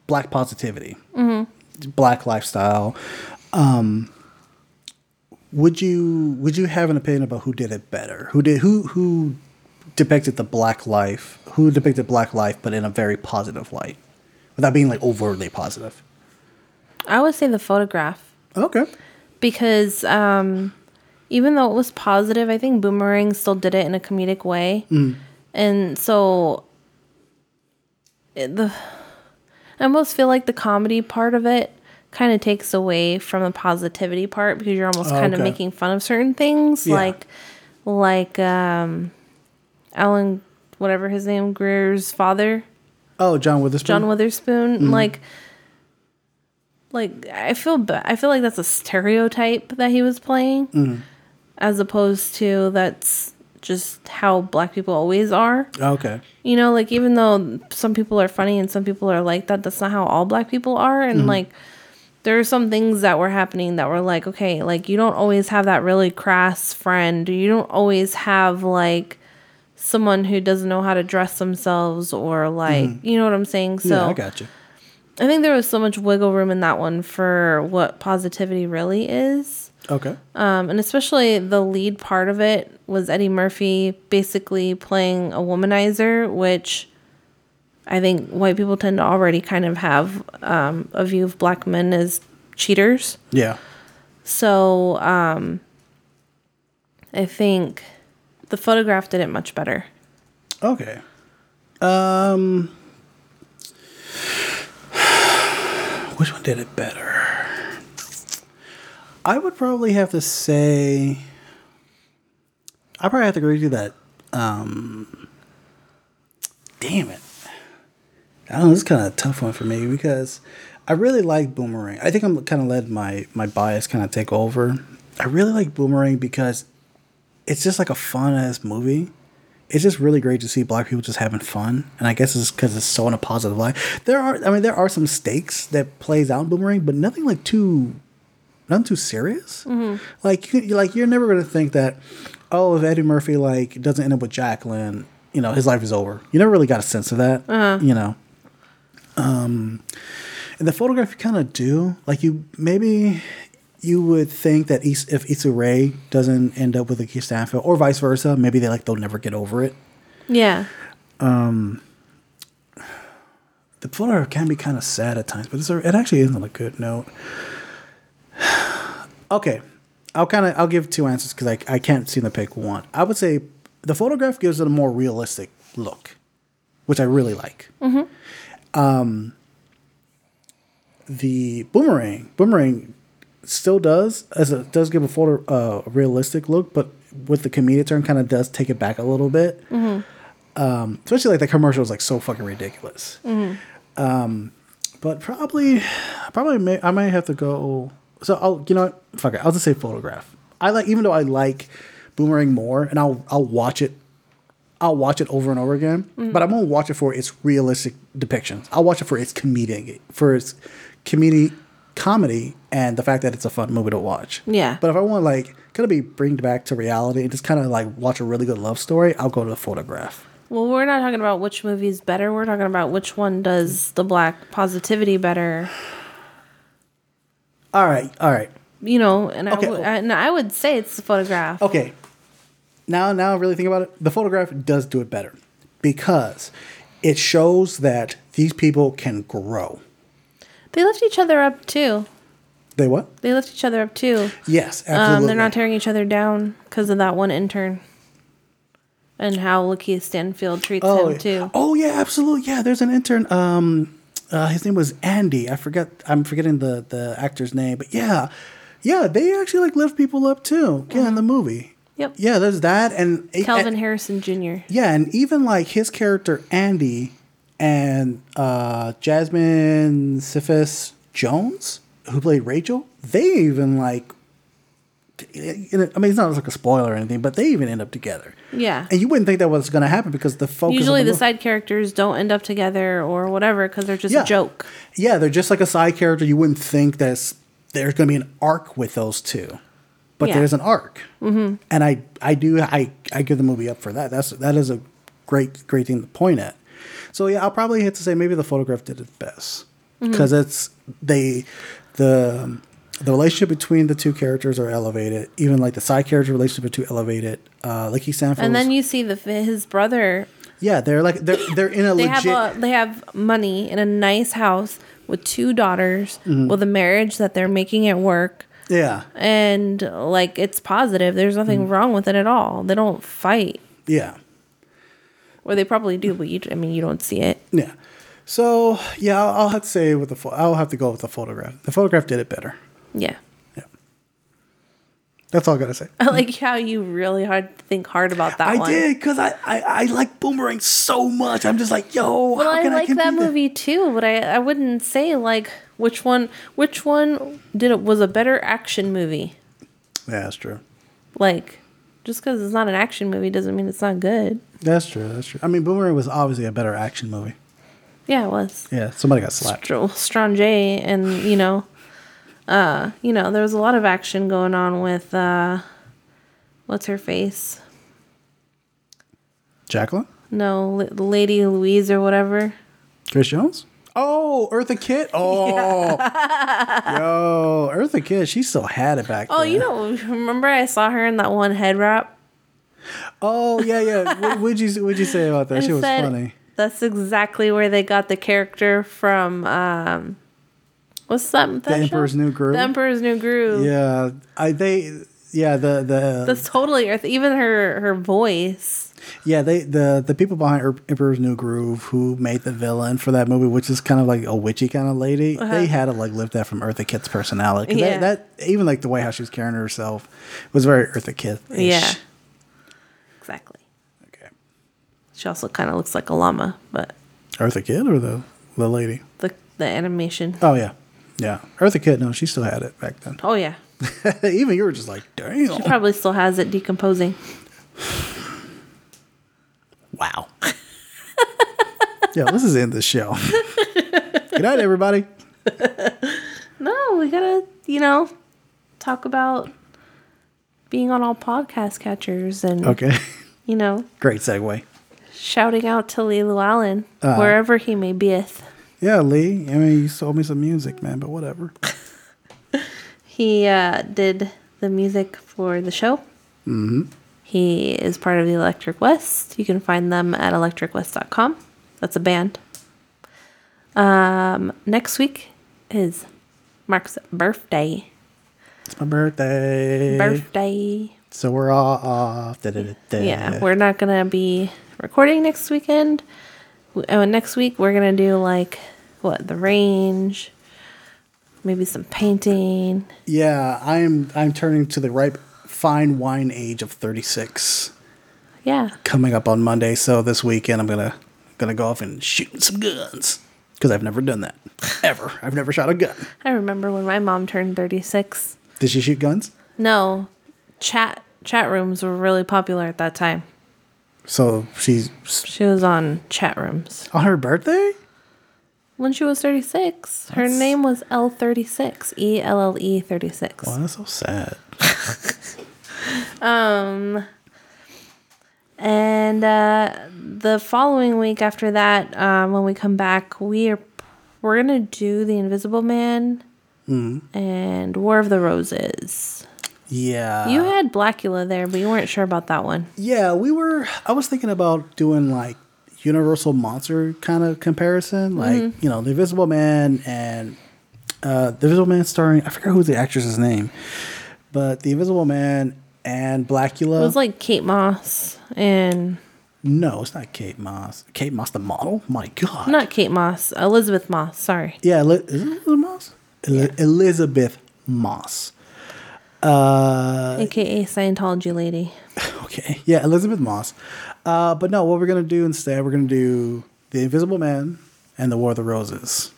black positivity, Mm-hmm. black lifestyle. Um, would you would you have an opinion about who did it better? Who did who who depicted the black life? Who depicted black life, but in a very positive light, without being like overtly positive? I would say the photograph. Okay. Because um, even though it was positive, I think Boomerang still did it in a comedic way. Mm. And so it, the I almost feel like the comedy part of it kind of takes away from the positivity part because you're almost Oh, kind of okay. making fun of certain things Yeah. like like um Alan whatever his name Grier's father Oh, John Witherspoon. John Witherspoon Mhm. like like I feel ba- I feel like that's a stereotype that he was playing Mhm. as opposed to that's just how black people always are. Okay. You know, like even though some people are funny and some people are like that, that's not how all black people are and Mhm. like there are some things that were happening that were like, okay, like you don't always have that really crass friend. You don't always have like someone who doesn't know how to dress themselves or like, Mhm. you know what I'm saying? So yeah, I got you. I think there was so much wiggle room in that one for what positivity really is. Okay. Um, and especially the lead part of it was Eddie Murphy basically playing a womanizer, which I think white people tend to already kind of have um, a view of black men as cheaters. Yeah. So um, I think the photograph did it much better. Okay. Um, which one did it better? I would probably have to say. I probably have to agree with you that. Um, damn it. I don't know. This is kind of a tough one for me because I really like Boomerang. I think I'm kind of let my my bias kind of take over. I really like Boomerang because it's just like a fun ass movie. It's just really great to see black people just having fun, and I guess it's because it's so in a positive light. There are, I mean, there are some stakes that plays out in Boomerang, but nothing like too, nothing too serious. Mhm. Like, you, like you're never gonna think that, oh, if Eddie Murphy like doesn't end up with Jacqueline, you know, his life is over. You never really got a sense of that. Uh-huh. You know. Um, and the photograph you kind of do like you maybe you would think that if Issa Rae doesn't end up with a Stanfield or vice versa, maybe they like they'll never get over it. Yeah. Um, the photograph can be kind of sad at times, but it's a, it actually is on a good note. okay, I'll kind of I'll give two answers because I I can't seem to pick one. I would say the photograph gives it a more realistic look, which I really like. Mm-hmm. Um, the boomerang boomerang still does as it does give a photo uh, realistic look, but with the comedic turn, kind of does take it back a little bit. Mm-hmm. Um, especially like the commercial is like so fucking ridiculous. Mm-hmm. Um, but probably, probably may, I might have to go. So I'll, you know, what? fuck it. I'll just say photograph. I like, even though I like Boomerang more, and I'll, I'll watch it. I'll watch it over and over again, Mhm. but I won't watch it for its realistic depictions. I'll watch it for its comedic, for its comedy, comedy, and the fact that it's a fun movie to watch. Yeah. But if I want like kind of be bring back to reality and just kind of like watch a really good love story, I'll go to the photograph. Well, we're not talking about which movie is better. We're talking about which one does the black positivity better. All right, all right. You know, and Okay. I, would, and I would say it's the photograph. Okay. Now, now, really think about it. The photograph does do it better because it shows that these people can grow. They lift each other up too. They what? They lift each other up too. Yes, Um, absolutely. they're not tearing each other down because of that one intern. And how Lakeith Stanfield treats oh, him too. oh yeah, absolutely. Yeah, there's an intern. Um, uh, his name was Andy. I forget. I'm forgetting the the actor's name, but yeah, yeah, they actually like lift people up too. Yeah, in the movie. Yep. Yeah, there's that, and Kelvin and- Harrison Jr. yeah, and even like his character Andy and uh, Jasmine Cephas Jones, who played Rachel, they even like. I mean, it's not like a spoiler or anything, but they even end up together. Yeah. And you wouldn't think that was going to happen because the focus. Usually the mo- side characters don't end up together or whatever because they're just Yeah. a joke. Yeah, they're just like a side character. You wouldn't think that there's going to be an arc with those two, but Yeah. there's an arc, Mm-hmm. and I I do I I give the movie up for that. That's that is a great great thing to point at. So yeah, I'll probably hit to say maybe the photograph did it best because it's they the the relationship between the two characters are elevated. Even like the side character relationship are too elevated. Uh, Lakeith Stanfield. And then you see the his brother. yeah, they're like they're they're in a They legit. have a, they have money in a nice house with two daughters Mhm. with a marriage that they're making it work. yeah, And like it's positive. There's nothing Mm. wrong with it at all. They don't fight, yeah. Or they probably do, but you I mean you don't see it. Yeah. So yeah, I'll, I'll have to say with the pho- I'll have to go with the photograph. The photograph did it better. Yeah. Yeah. That's all I gotta say. I like how you really hard think hard about that I one. did because I, I I like Boomerang so much. I'm just like, yo, Well, I like I that movie too, but I, I wouldn't say like which one which one did it was a better action movie. Yeah, that's true. Like just because it's not an action movie doesn't mean it's not good. That's true. That's true. I mean, Boomerang was obviously a better action movie. Yeah, it was. Yeah, somebody got slapped. Str- Strange and you know, uh, you know, there was a lot of action going on with uh, what's her face? Jacqueline, No, L- Lady Louise or whatever. Grace Jones. Oh, Eartha Kitt. Oh, yo, Eartha Kitt. She still had it back then. Oh, then. you know, remember I saw her in that one head wrap. Oh yeah, yeah. what would you What'd you say about that? and She was said funny. That's exactly where they got the character from. Um, what's that? that The show? Emperor's New Groove. The Emperor's New Groove. Yeah, I they yeah the the That's totally Earth. Even her her voice. Yeah, they the the people behind Er- Emperor's New Groove who made the villain for that movie, which is kind of like a witchy kind of lady, Uh-huh. they had to like lift that from Eartha Kitt's personality. Yeah. That, that even like the way how she was carrying herself was very Eartha Kitt. Yeah. Exactly. Okay. She also kind of looks like a llama, but Eartha Kitt or the the lady. the the animation. Oh yeah, yeah. Eartha Kitt. No, she still had it back then. Oh yeah. even you were just like, damn. She probably still has it decomposing. Wow. yeah, this is end the show. Good night, everybody. No, we gotta, you know, talk about being on all podcast catchers and Okay, you know, great segue. shouting out to Lee Llewellyn Uh, wherever he may beeth. Yeah, Lee. I mean, you sold me some music, man, but whatever. He uh, did the music for the show. hmm He is part of the Electric West. You can find them at electricwest.com. That's a band. Um, next week is Mark's birthday. It's my birthday. Birthday. So we're all off. Da-da-da-da. Yeah, we're not gonna be recording next weekend. Oh, next week we're gonna do like what the range, maybe some painting. Yeah, I'm I'm turning to the ripe fine wine age of 36 Yeah, coming up on Monday. So this weekend I'm gonna gonna go off and shoot some guns because I've never done that ever. I've never shot a gun. I remember when my mom turned thirty six. Did she shoot guns? No, chat chat rooms were really popular at that time. So she's She was on chat rooms on her birthday. when she was thirty six. Her name was L thirty six. E L L E thirty six. Wow, that's so sad. Um, and uh, the following week after that, um, when we come back, we are we're gonna do the Invisible Man Mm. and War of the Roses. Yeah. you had Blacula there, but you weren't sure about that one. Yeah, we were. I was thinking about doing like Universal monster kind of comparison, like Mhm. you know, the Invisible Man and uh, the Invisible Man starring. I forget who the actress's name, but the Invisible Man and Blacula. It was like Kate Moss and No, it's not Kate Moss. Kate Moss, the model. My God. Not Kate Moss. Elisabeth Moss. Sorry. Yeah, Eli- is it Elisabeth Moss? Eli- Elisabeth Moss. Uh, AKA Scientology lady. okay. Yeah, Elisabeth Moss. Uh, but no, what we're gonna do instead, we're gonna do The Invisible Man and The War of the Roses.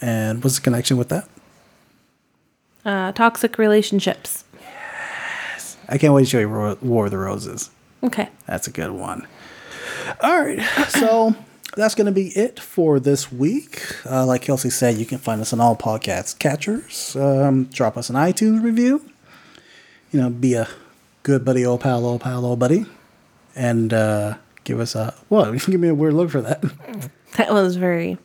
And what's the connection with that? Uh, toxic relationships. I can't wait to show you War War of the Roses. Okay. That's a good one. All right. So that's going to be it for this week. Uh, like Kelsey said, you can find us on all podcast catchers. Um, drop us an iTunes review. You know, be a good buddy, old pal, old pal, old buddy. And uh, give us a, well, you can give me a weird look for that. That was very.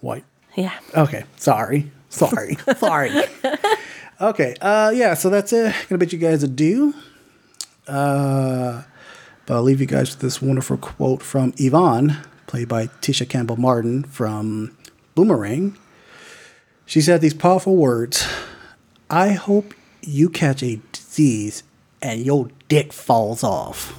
White. Yeah. Okay. Sorry. Sorry. Sorry. Okay. Uh, yeah. So that's it. Gonna bid you guys adieu. Uh, but I'll leave you guys with this wonderful quote from Yvonne, played by Tisha Campbell Martin from Boomerang. She said these powerful words I hope you catch a disease and your dick falls off.